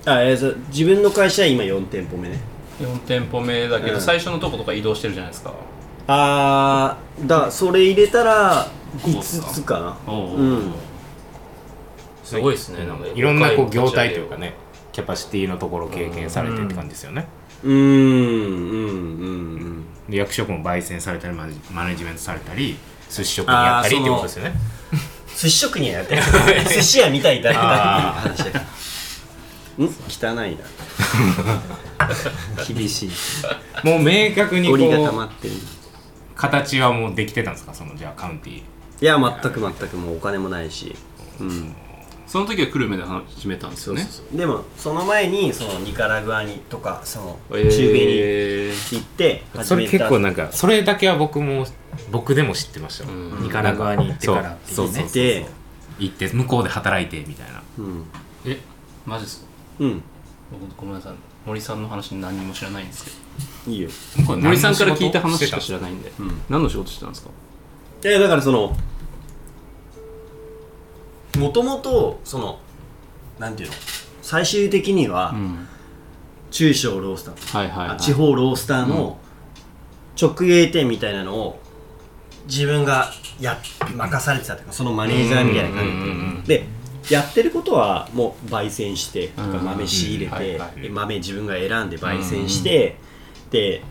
あえーそう自分の会社は今4店舗目ね4店舗目だけど、うん。最初のとことか移動してるじゃないですか。あーだそれ入れたら5つかな。おううん。すごいですねなんか。いろんなこう業若態というかねキャパシティのところを経験されてって感じですよね、うーんうんうんで役職も焙煎されたりマネマネジメントされたり寿司職人やったりってことですよね。寿司職人やってる 寿司屋みたいだったっていう話だからん汚いな 厳しい。もう明確にこゴリが溜まうってる。形はもうできてたんですか？そのじゃあカウンティいや全く全く。もうお金もないし。うん。その時は久留米で始めたんですよね？でもその前にそのニカラグアにとかそのえ中米にー。行ってそれ始めた。結構なんかそれだけは僕も僕でも知ってました。よ、うん。ニカラグアに行ってからっていうね。そうそうそうそう。で行って向こうで働いてみたいな。うん。えマジですか？うん僕ごめんなさい。森さんの話何にも知らないんですけど。いいよ。向こう森さんから聞いた話しか知らないんで、うん。何の仕事してたんですか？いやだからそのもともとそのなんていうの？最終的にはん。中小ロースター、はいはい、はい、あ地方ロースターの直営店みたいなのを自分がや任されてたというかそのマネージャーみたいな感じで、でやってることはもう焙煎してとかうん豆仕入れうん。はいてはい。で豆自分が選んで焙煎してで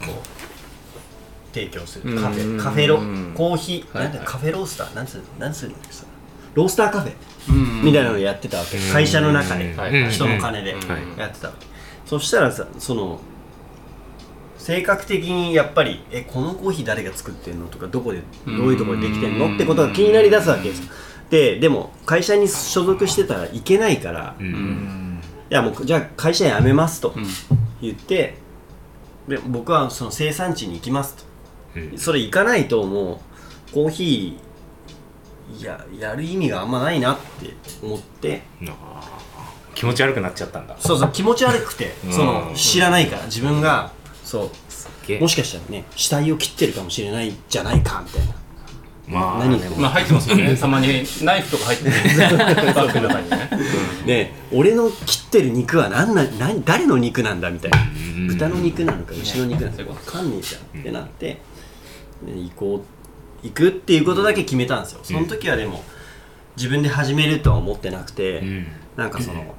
こう提供する。カフうん。ェカフェロうん。コーヒーはいはい。なんだカフェロースター？なんつうの？なんつうんだっけさロースターカフェ？うん。みたいなのをやってたわけ。会社の中で。人の金でうん。やってた。わけそしたらさその性格的にやっぱりえこのコーヒー誰が作ってんの？とかどこでどういうところでできてんの？ってことが気になりだすわけですよででも会社に所属してたらいけないから、いうん。やもうじゃあ会社辞めますとうん。言ってで僕はその生産地に行きますと。うん。それ行かないともうコーヒーややる意味があんまないなって思って。あー。気持ち悪くなっちゃったんだ。そうそう気持ち悪くてうん。その知らないから自分が。そう。げもしかしたらね死体を切ってるかもしれないじゃないかみたいなまあ何でも。まあ入ってますよね。たまにナイフとか入ってるバッグの中にね。ね俺の切ってる肉は何な何誰の肉なんだみたいな。うん。豚の肉なのか牛の肉なのかね分かんねえじゃんってなって、ね行こう行くっていうことだけ決めたんですよ。その時はでも自分で始めるとは思ってなくて、うん。なんかその、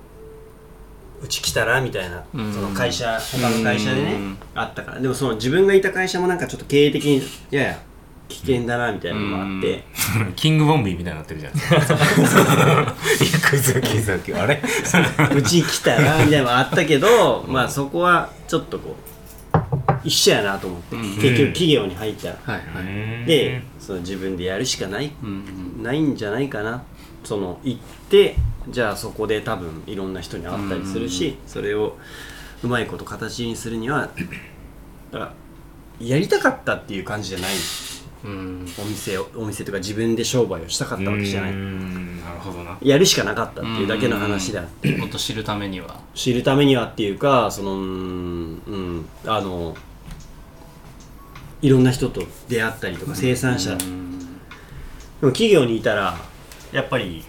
うち来たらみたいな、うん。その会社他の会社でね、うん。あったから。でもその自分がいた会社もなんかちょっと経営的にやや危険だなみたいなのもあって、キングボンビーみたいになってるじゃな いですか行く先々あれ？うち来たらみたいなのもあったけど、まあそこはちょっとこう一緒やなと思って、うん。結局企業に入ったら、はいはい。でその自分でやるしかない。うんないんじゃないかな。その行ってじゃあそこで多分いろんな人に会ったりするし、それをうまいこと形にするにはだからやりたかったっていう感じじゃないうん。お店をお店とか自分で商売をしたかったわけじゃなういん。なるほどな。やるしかなかったっていうだけの話であって。もっと知るためには。知るためにはっていうかそのうんうんあのいろんな人と出会ったりとか生産者、でうん。も企業にいたらやっぱり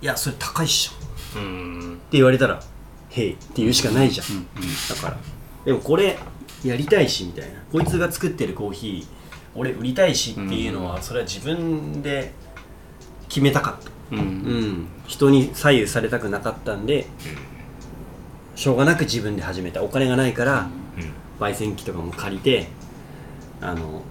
いやそれ高いっしょ。うんって言われたら「へい」って言うしかないじゃん。だから。でもこれやりたいしみたいな。こいつが作ってるコーヒー俺売りたいしっていうのはそれは自分で決めたかった。うん。うん。人に左右されたくなかったんでしょうがなく自分で始めた。お金がないから焙煎機とかも借りてあの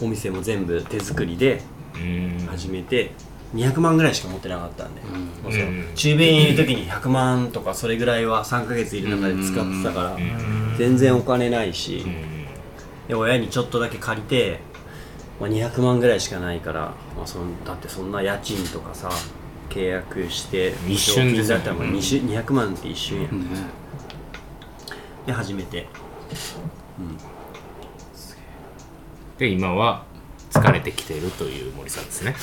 お店も全部手作りでうん。始めて200万ぐらいしか持ってなかったんで、うん。もうそのうん。中米にいる時に100万とかそれぐらいは3ヶ月いる中で使ってたからん。全然お金ないしうんで親にちょっとだけ借りて、まあ、200万ぐらいしかないから、まあ、そのだってそんな家賃とかさ契約して一瞬でだったらもう2週200万って一瞬やねで始めて。で今は疲れてきてるという森さんですね。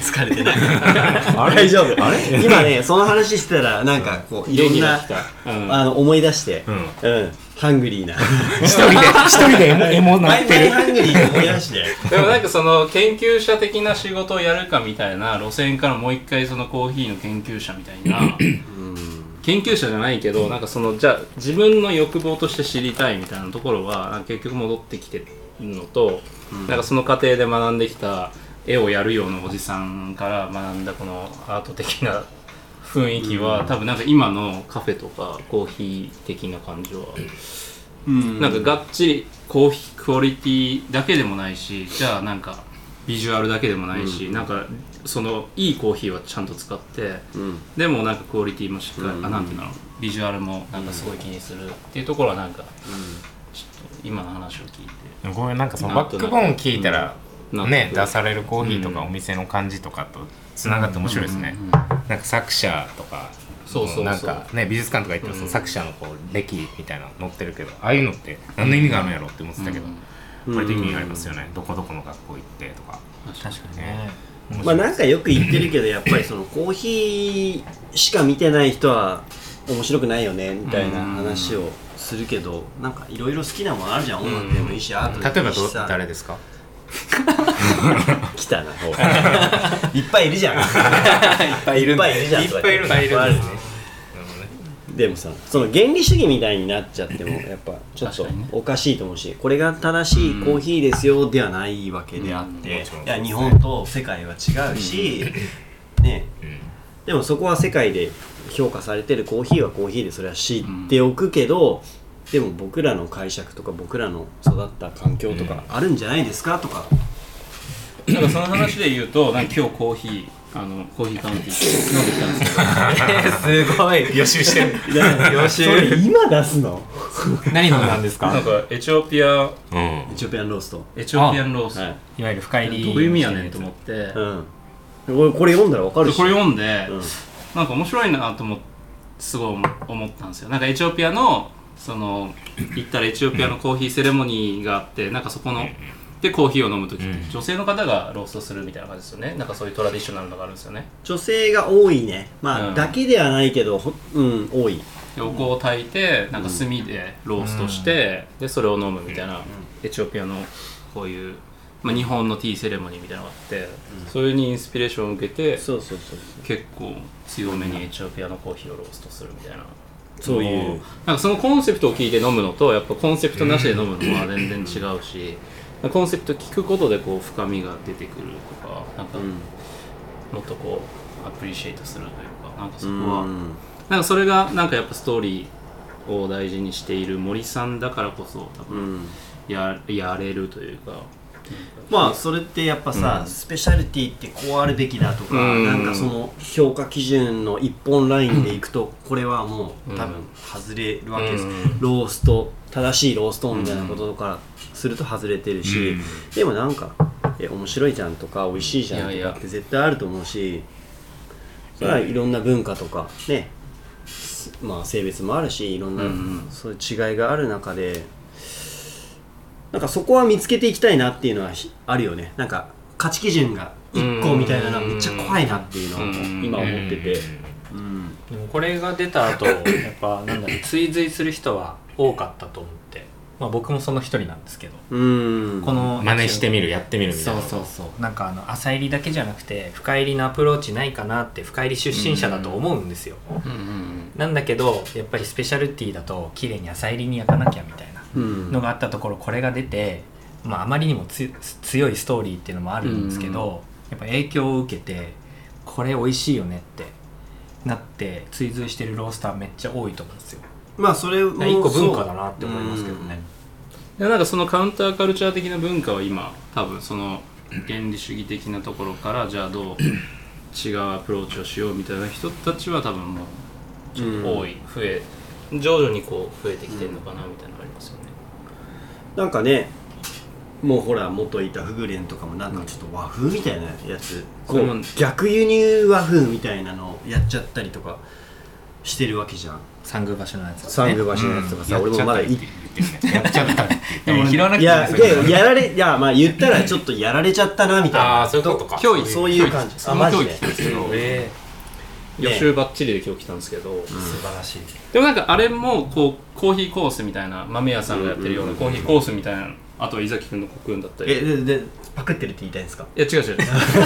疲れてない。大丈夫。今ねその話してたらなんかこういろんな、うん。あの思い出してううん、ハングリーな。一人で 一人でエモエモな毎ってる。回ハングリーで思い出して。でもなんかその研究者的な仕事をやるかみたいな路線からもう一回そのコーヒーの研究者みたいな 研究者じゃないけどなんかそのじゃあ自分の欲望として知りたいみたいなところはなんか結局戻ってきてるのと、なんかその過程で学んできた絵をやるようなおじさんから学んだこのアート的な雰囲気は、多分なんか今のカフェとかコーヒー的な感じは、うん。なんかがっちりコーヒークオリティだけでもないしじゃあなんかビジュアルだけでもないし、なんかそのいいコーヒーはちゃんと使って、うん。でもなんかクオリティもしっかり、うん。あなんていうの？ビジュアルもなんかすごい気にするっていうところはなんか、ちょっと今の話を聞いてごめんなんかそのバックボーン聞いたらうん。ね出されるコーヒーとかお店の感じとかとつながって面白いですね。うん。うん。なんか作者とかそうそうそう。なんかね美術館とか行って作者のこう歴みたいなの載ってるけどああいうのって何の意味があるんやろって思ってたけどうん。これ的にありますよね。どこどこの学校行ってとか。確確かにね。まあなんかよく言ってるけどやっぱりそのコーヒーしか見てない人は面白くないよねみたいな話をするけどなんかいろいろ好きなものあるじゃん。音楽でもいいしアート例えばどでもいいしさ。誰ですか？来たな いっぱいいるじゃん。いっぱいいるんだぱいいるじゃんいっぱいいるんだいっぱいあるなるほどね。でもさその原理主義みたいになっちゃってもやっぱちょっと確かにね。おかしいと思うしこれが正しいコーヒーですよではないわけであって、うん。もちろんいや日本と世界は違うし、ね。でもそこは世界で評価されてるコーヒーはコーヒーでそれは知っておくけど、でも僕らの解釈とか僕らの育った環境とかあるんじゃないですかとか、なんかその話で言うとなんか今日コーヒーあのコーヒーカウンティー飲んできたんですけど。すごい。予習してる。予 それ今出すの？何飲んだんですか？なんかエチオピア。うん。エチオピアンロースト。エチオピアンロースト。はい、いわゆる深入り。どういう意味やねんと思って、うん。これこれ読んだらわかるし。でこれ読んで、うん。なんか面白いなと思っすごい思思ったんですよ。なんかエチオピアのその行ったらエチオピアのコーヒーセレモニーがあってなんかそこのでコーヒーを飲む時って女性の方がローストするみたいな感じですよね。なんかそういうトラディショナルのがあるんですよね。女性が多いね。まあ、うん。だけではないけどほうん多い。でお香を炊いてなんか炭でローストして、でそれを飲むみたいな、エチオピアのこういう、まあ、日本のティーセレモニーみたいなのがあって、それにインスピレーションを受けてそうそうそう。結構強めにエチオピアのコーヒーをローストするみたいなそういう。なんかそのコンセプトを聞いて飲むのとやっぱコンセプトなしで飲むのは全然違うし、コンセプト聞くことでこう深みが出てくるとかなんかうん。もっとこうアプリシエイトするというかなんかそこは、うん。なんかそれがなんかやっぱストーリーを大事にしている森さんだからこそ多う分ん。ややれるというか、まあそれってやっぱさ、スペシャリティってこうあるべきだとか、うん。なんかその評価基準の一本ラインでいくと、これはもう多分外れるわけです、うん。ロースト正しいローストみたいなことからすると外れてるし、うん。でもなんかえ面白いじゃんとか美味しいじゃんとかって絶対あると思うしそれはいろんな文化とかねすまあ性別もあるしいろんな、うん。そういう違いがある中でなんかそこは見つけていきたいなっていうのはひあるよね。なんか価値基準が1個みたいなのはめっちゃ怖いなっていうのはうん。今思ってて。うん。でもこれが出た後やっぱなんだろう追随する人は多かったと思って、まあ、僕もその一人なんですけど。うん。この真似してみるやってみるみたいな。そうそうそう。なんかあの浅入りだけじゃなくて深入りのアプローチないかなって深入り出身者だと思うんですよ、うん。うんなんだけどやっぱりスペシャルティーだと綺麗に浅入りに焼かなきゃみたいな。うんのがあったところこれが出て、まあ、あまりにもつ強いストーリーっていうのもあるんですけど、やっぱ影響を受けてこれ美味しいよねってなって追随してるロースターめっちゃ多いと思うんですよ。まあそれも一個文化だなって思いますけどね。でなんかそのカウンターカルチャー的な文化は今多分その原理主義的なところからじゃあどう 違うアプローチをしようみたいな人たちは多分もうちょっと多い、増え徐々にこう増えてきてるのかなみたいなますよね、なんかねもうほら元いたフグレンとかもなんかちょっと和風みたいなやつ。逆輸入和風みたいなのをやっちゃったりとかしてるわけじゃん。三宮橋のやつサング橋のやつとかさ、うん。俺もまだいやっちゃったりって言ってるね。やっちゃったりってでも拾わなくいていいややられいやまあ言ったらちょっとやられちゃったなみたいあな。あそういうことか。今日そういう感じ。あマジで。すけど、え予習ばっちりで今日来たんですけど、ー素晴らしい。でもなんかあれもこうコーヒーコースみたいな豆屋さんがやってるようなコーヒーコースみたいなあとは伊崎君のコクーンだったり。えででパクってるって言いたいんですか？いや違う違う。で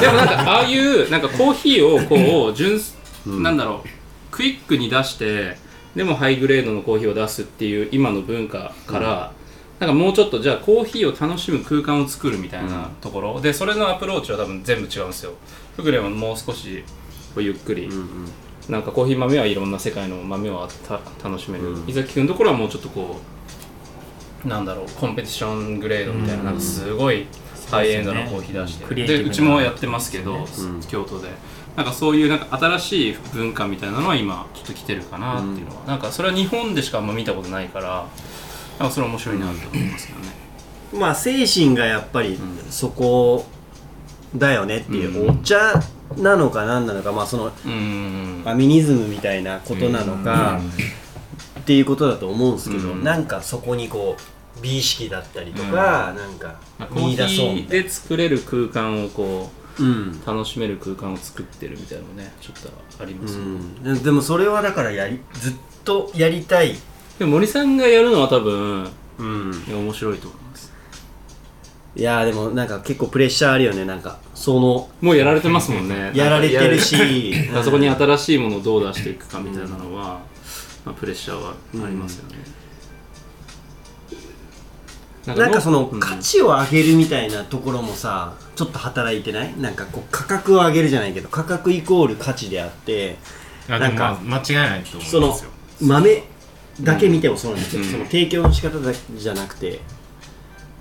もなんかああいうなんかコーヒーをこう純粋なんだろうクイックに出してでもハイグレードのコーヒーを出すっていう今の文化から、なん。なんかもうちょっとじゃあコーヒーを楽しむ空間を作るみたいなところ、でそれのアプローチは多分全部違うんですよ。フグレはもう少しゆっくり、うんうん。なんかコーヒー豆はいろんな世界の豆をた楽しめる、うん。伊崎君のところはもうちょっとこうなんだろうコンペティショングレードみたいな,、うん。なんかすごいハイエンドなコーヒー出して。クリエイティブな。でうちもやってますけど、ん。京都で。なんかそういうなんか新しい文化みたいなのは今ちょっと来てるかなっていうのは、なんかそれは日本でしかあんま見たことないからなんかそれは面白いなと思いますけどね、まあ精神がやっぱりそこだよねっていう、うん。お茶なのか何なのかまあそのうん。ファミニズムみたいなことなのかっていうことだと思うんですけど、うん。なんかそこにこう美意識だったりとか、なんか見出そうみーたいで作れる空間をこうな、うん。楽しめる空間を作ってるみたいなのもねちょっとありますよね、うん、でもそれはだからやりずっとやりたい、でも森さんがやるのは多分うん、面白いと思いますいやーでもなんか結構プレッシャーあるよねなんか。そのもうやられてますもんね。やられてるし。あそこに新しいものをどう出していくかみたいなのは、まあ、プレッシャーはありますよね、なんかそのうん。価値を上げるみたいなところもさちょっと働いてない？なんかこう価格を上げるじゃないけど価格イコール価値であってあでもまあ間違いないと思そのうんですよ豆だけ見てもそうなんですよ、うん。その提供の仕方だじゃなくて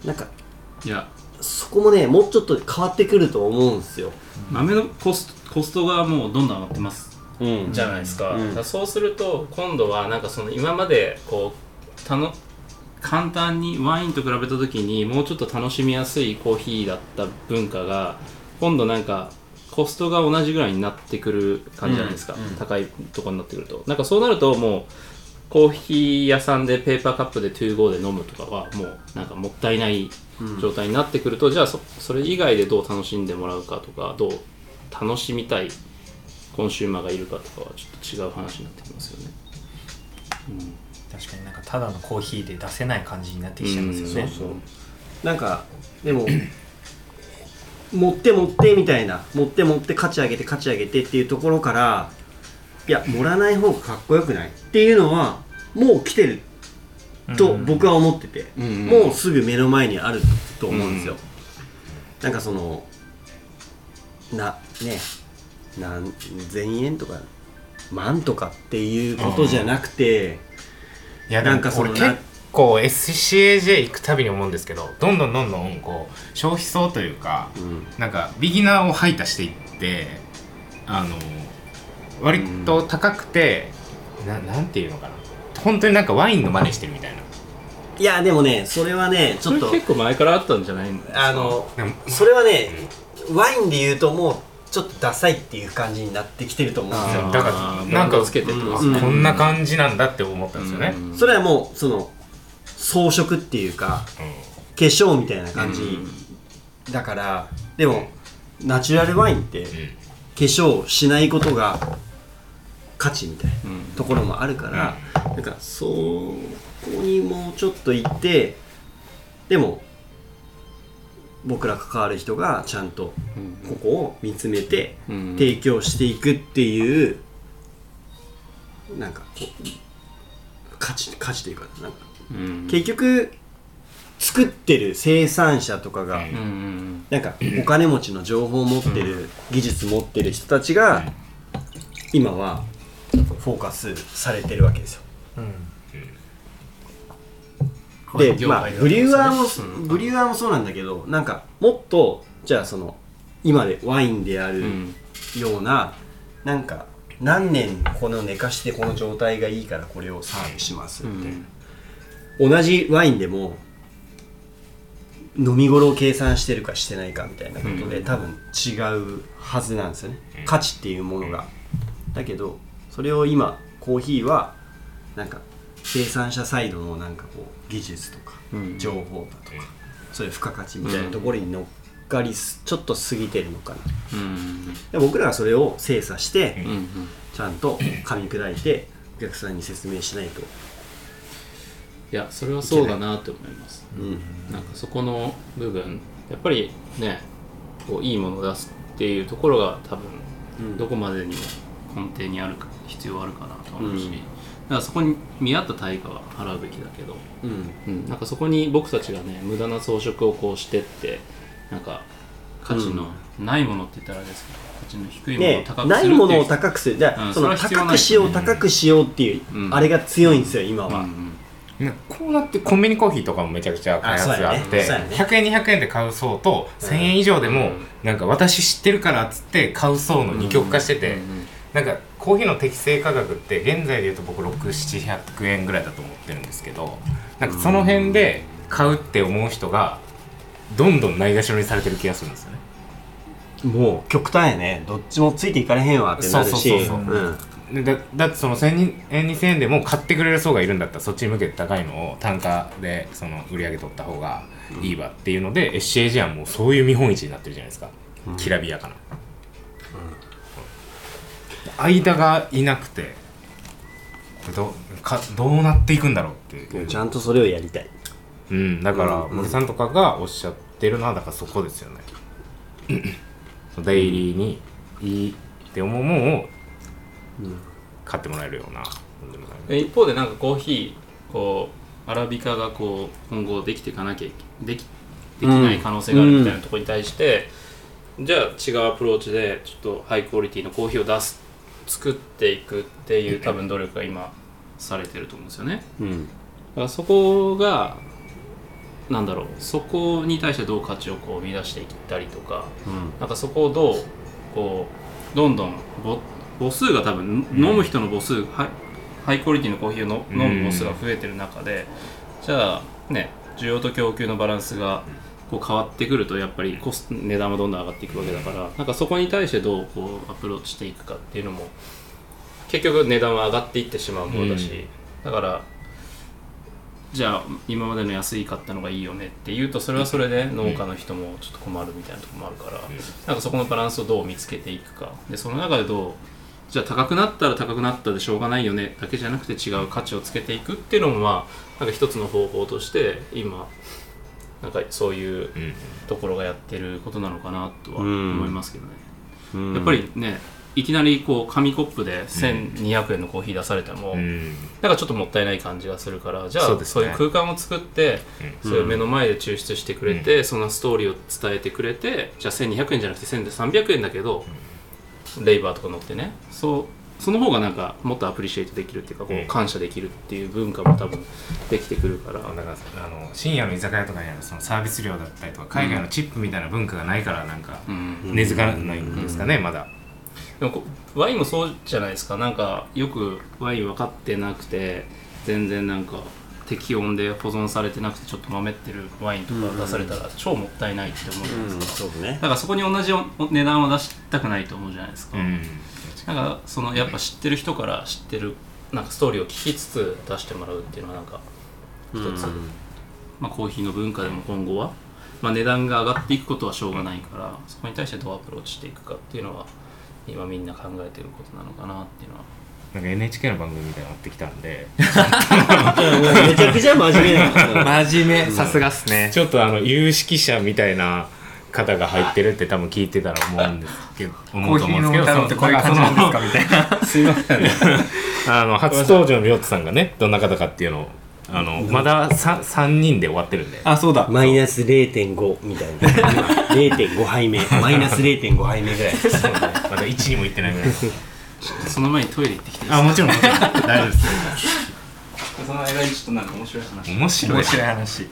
なんかいや。そこもねもうちょっと変わってくると思うんですよ、豆のコストコストがもうどんどん上がってます。うん。じゃないですか,、うん。だからそうすると今度はなんかその今までこうたの簡単にワインと比べた時にもうちょっと楽しみやすいコーヒーだった文化が今度なんかコストが同じぐらいになってくる感じじゃないですか、うん。うん。高いところになってくると。なんかそうなるともうコーヒー屋さんでペーパーカップで 2GO で飲むとかはもうなんかもったいない状態になってくると、じゃあそそれ以外でどう楽しんでもらうかとかどう楽しみたいコンシューマーがいるかとかはちょっと違う話になってきますよね。確かになんかただのコーヒーで出せない感じになってきちゃいますよね、うん。そう。なんかでも持って持ってみたいな。持って持って価値上げて価値上げてっていうところからいや盛らない方がかっこよくないっていうのはもう来てると僕は思ってて、うん。もうすぐ目の前にあると思うんですよ、なんかそのなね何千円とか万とかっていうことじゃなくて、いやなんかその俺結構 SCAJ 行くたびに思うんですけどどんどんどんどんこう消費層というか、うん。なんかビギナーを排他していってあの割と高くて、ななんていうのかな。本当になんかワインの真似してるみたいな。いやでもねそれはねちょっと結構前からあったんじゃないんですかあのそれはねワインで言うともうちょっとダサいっていう感じになってきてると思うんですよ。だからブなんかつけてうんこんな感じなんだって思ったんですよね、うん。それはもうその装飾っていうか化粧みたいな感じだからでもナチュラルワインって化粧しないことが価値みたいなうん。ところもあるから、なんかそこにもうちょっと行ってでも僕ら関わる人がちゃんとうん。ここを見つめてうん。提供していくっていうなんか価値価値というかなんかうん。結局作ってる生産者とかが、うんうんうん。なんかお金持ちの情報を持ってる、技術持ってる人たちが、今はフォーカスされてるわけですよ。うん。で、業まあ、ブリュワーも、うん。ブリュワーもそうなんだけどなんかもっとじゃあその今でワインであるうん。ような、なんか何年この寝かしてこの状態がいいからこれをサーブしますみたいな、同じワインでも飲み頃を計算してるかしてないかみたいなことで、うん。多分違うはずなんですよね、価値っていうものが、だけどそれを今コーヒーはなんか生産者サイドのなんかこう技術とかうん。情報だとか、そういう付加価値みたいなところに乗っかりすちょっと過ぎてるのかな。うん。で僕らはそれを精査して、うん。うん。ちゃんと噛み砕いてお客さんに説明しないと、いやそれはそうだなって思います。うん。なんかそこの部分やっぱりねこういいものを出すっていうところが多分うん。どこまでにも根底にあるか必要あるかなと思うし、うん。からそこに見合った対価は払うべきだけど、うん。うん、なんかそこに僕たちがね無駄な装飾をこうしてってなんか価値のないものって言ったらあれですけど価値の低いものをね高くするっていう。ないものを高くする。じゃあ、うんその高くしよう高くしようっていう、うん。あれが強いんですよ今は、うんねこうなってコンビニコーヒーとかもめちゃくちゃ開発があってあそうやね。100円200円で買う層と1000円以上でもなんか私知ってるからっつって買う層の二極化しててなんかコーヒーの適正価格って現在でいうと僕6700円ぐらいだと思ってるんですけどなんかその辺で買うって思う人がどんどんないがしろにされてる気がするんですよね。もう極端やね。どっちもついていかれへんわってなるしだだってその1000円2000円でも買ってくれる層がいるんだったらそっちに向けて高いのを単価でその売り上げ取った方がいいわっていうので、SCAG はもうそういう見本市になってるじゃないですか、きらびやかな、間がいなくてどかどうなっていくんだろうっていう、ちゃんとそれをやりたい。うん、だからうん。森さんとかがおっしゃってるのはだからそこですよね。デイリーにいいって思うものを買ってもらえるような一方でなんかコーヒーこうアラビカがこう今後できていかなきゃできできない可能性があるみたいなところに対して、じゃあ違うアプローチでちょっとハイクオリティのコーヒーを出す作っていくっていう多分努力が今されてると思うんですよね。うん。だからそこがなんだろうそこに対してどう価値をこう生み出していったりとかなんかそこをどうこうどんどん母母数が多分、うん。飲む人の母数ハイハイクオリティのコーヒーをの飲む母数が増えてる中で、じゃあね需要と供給のバランスがこう変わってくるとやっぱりコスト値段はどんどん上がっていくわけだからなんかそこに対してどうこうアプローチしていくかっていうのも結局値段は上がっていってしまうものだし、だからじゃあ今までの安い買ったのがいいよねっていうとそれはそれで農家の人もちょっと困るみたいなところもあるから、なんかそこのバランスをどう見つけていくか。でその中でどうじゃあ高くなったら高くなったでしょうがないよねだけじゃなくて違う価値をつけていくっていうのもまあなんか一つの方法として今なんかそういううん。ところがやってることなのかなとはうん。思いますけどね、うん。やっぱりねいきなりこう紙コップで1200円のコーヒー出されても、うん。なんかちょっともったいない感じがするからじゃあそういう空間を作って、うん。そういう目の前で抽出してくれて、そのストーリーを伝えてくれてじゃあ1200円じゃなくて1300円だけど、レイバーとか乗ってね。そうその方がなんかもっとアプリシエイトできるっていうかこう感謝できるっていう文化も多分できてくるから、だからあの深夜の居酒屋とかにあるそのサービス料だったりとか海外のチップみたいな文化がないからなんかうん。根付かないんですかね、まだ。でもこワインもそうじゃないですか。なんかよくワイン分かってなくて全然なんか適温で保存されてなくてちょっと豆ってるワインとか出されたら超もったいないって思うじゃないですか、うんそうね。だからそこに同じお値段を出したくないと思うじゃないですか、うん。なんかそのやっぱ知ってる人から知ってるなんかストーリーを聞きつつ出してもらうっていうのはなんか一つ、まあ、コーヒーの文化でも今後は、まあ、値段が上がっていくことはしょうがないからそこに対してどうアプローチしていくかっていうのは今みんな考えてることなのかなっていうのはなんか NHK の番組みたいになってきたんで。めちゃくちゃ真面目な真面目。さすがっすね。ちょっとあの有識者みたいな方が入ってるって多分聞いてたら思うんですけど。コ思うーヒーのと思うんですけど歌のってこういう感じなんですか？みたいな。すいません あの初登場のりょうつさんがねどんな方かっていうのをあのまだ 3, 3人で終わってるんで。あそうだ。マイナス0.5みたいな。0.5杯目。マイナス0.5杯目ぐらい。そうね。まだ1にも行ってないぐらいその前にトイレ行ってきて。いいですあかもちろんもちろん。大丈夫です。その間にちょっとなんか面白い話。面白い面白い話。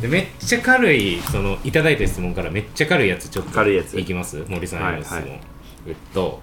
でめっちゃ軽いそのいただいた質問からめっちゃ軽いやつちょっと軽いやつ。いきます？森さんへの質問、はいはえっと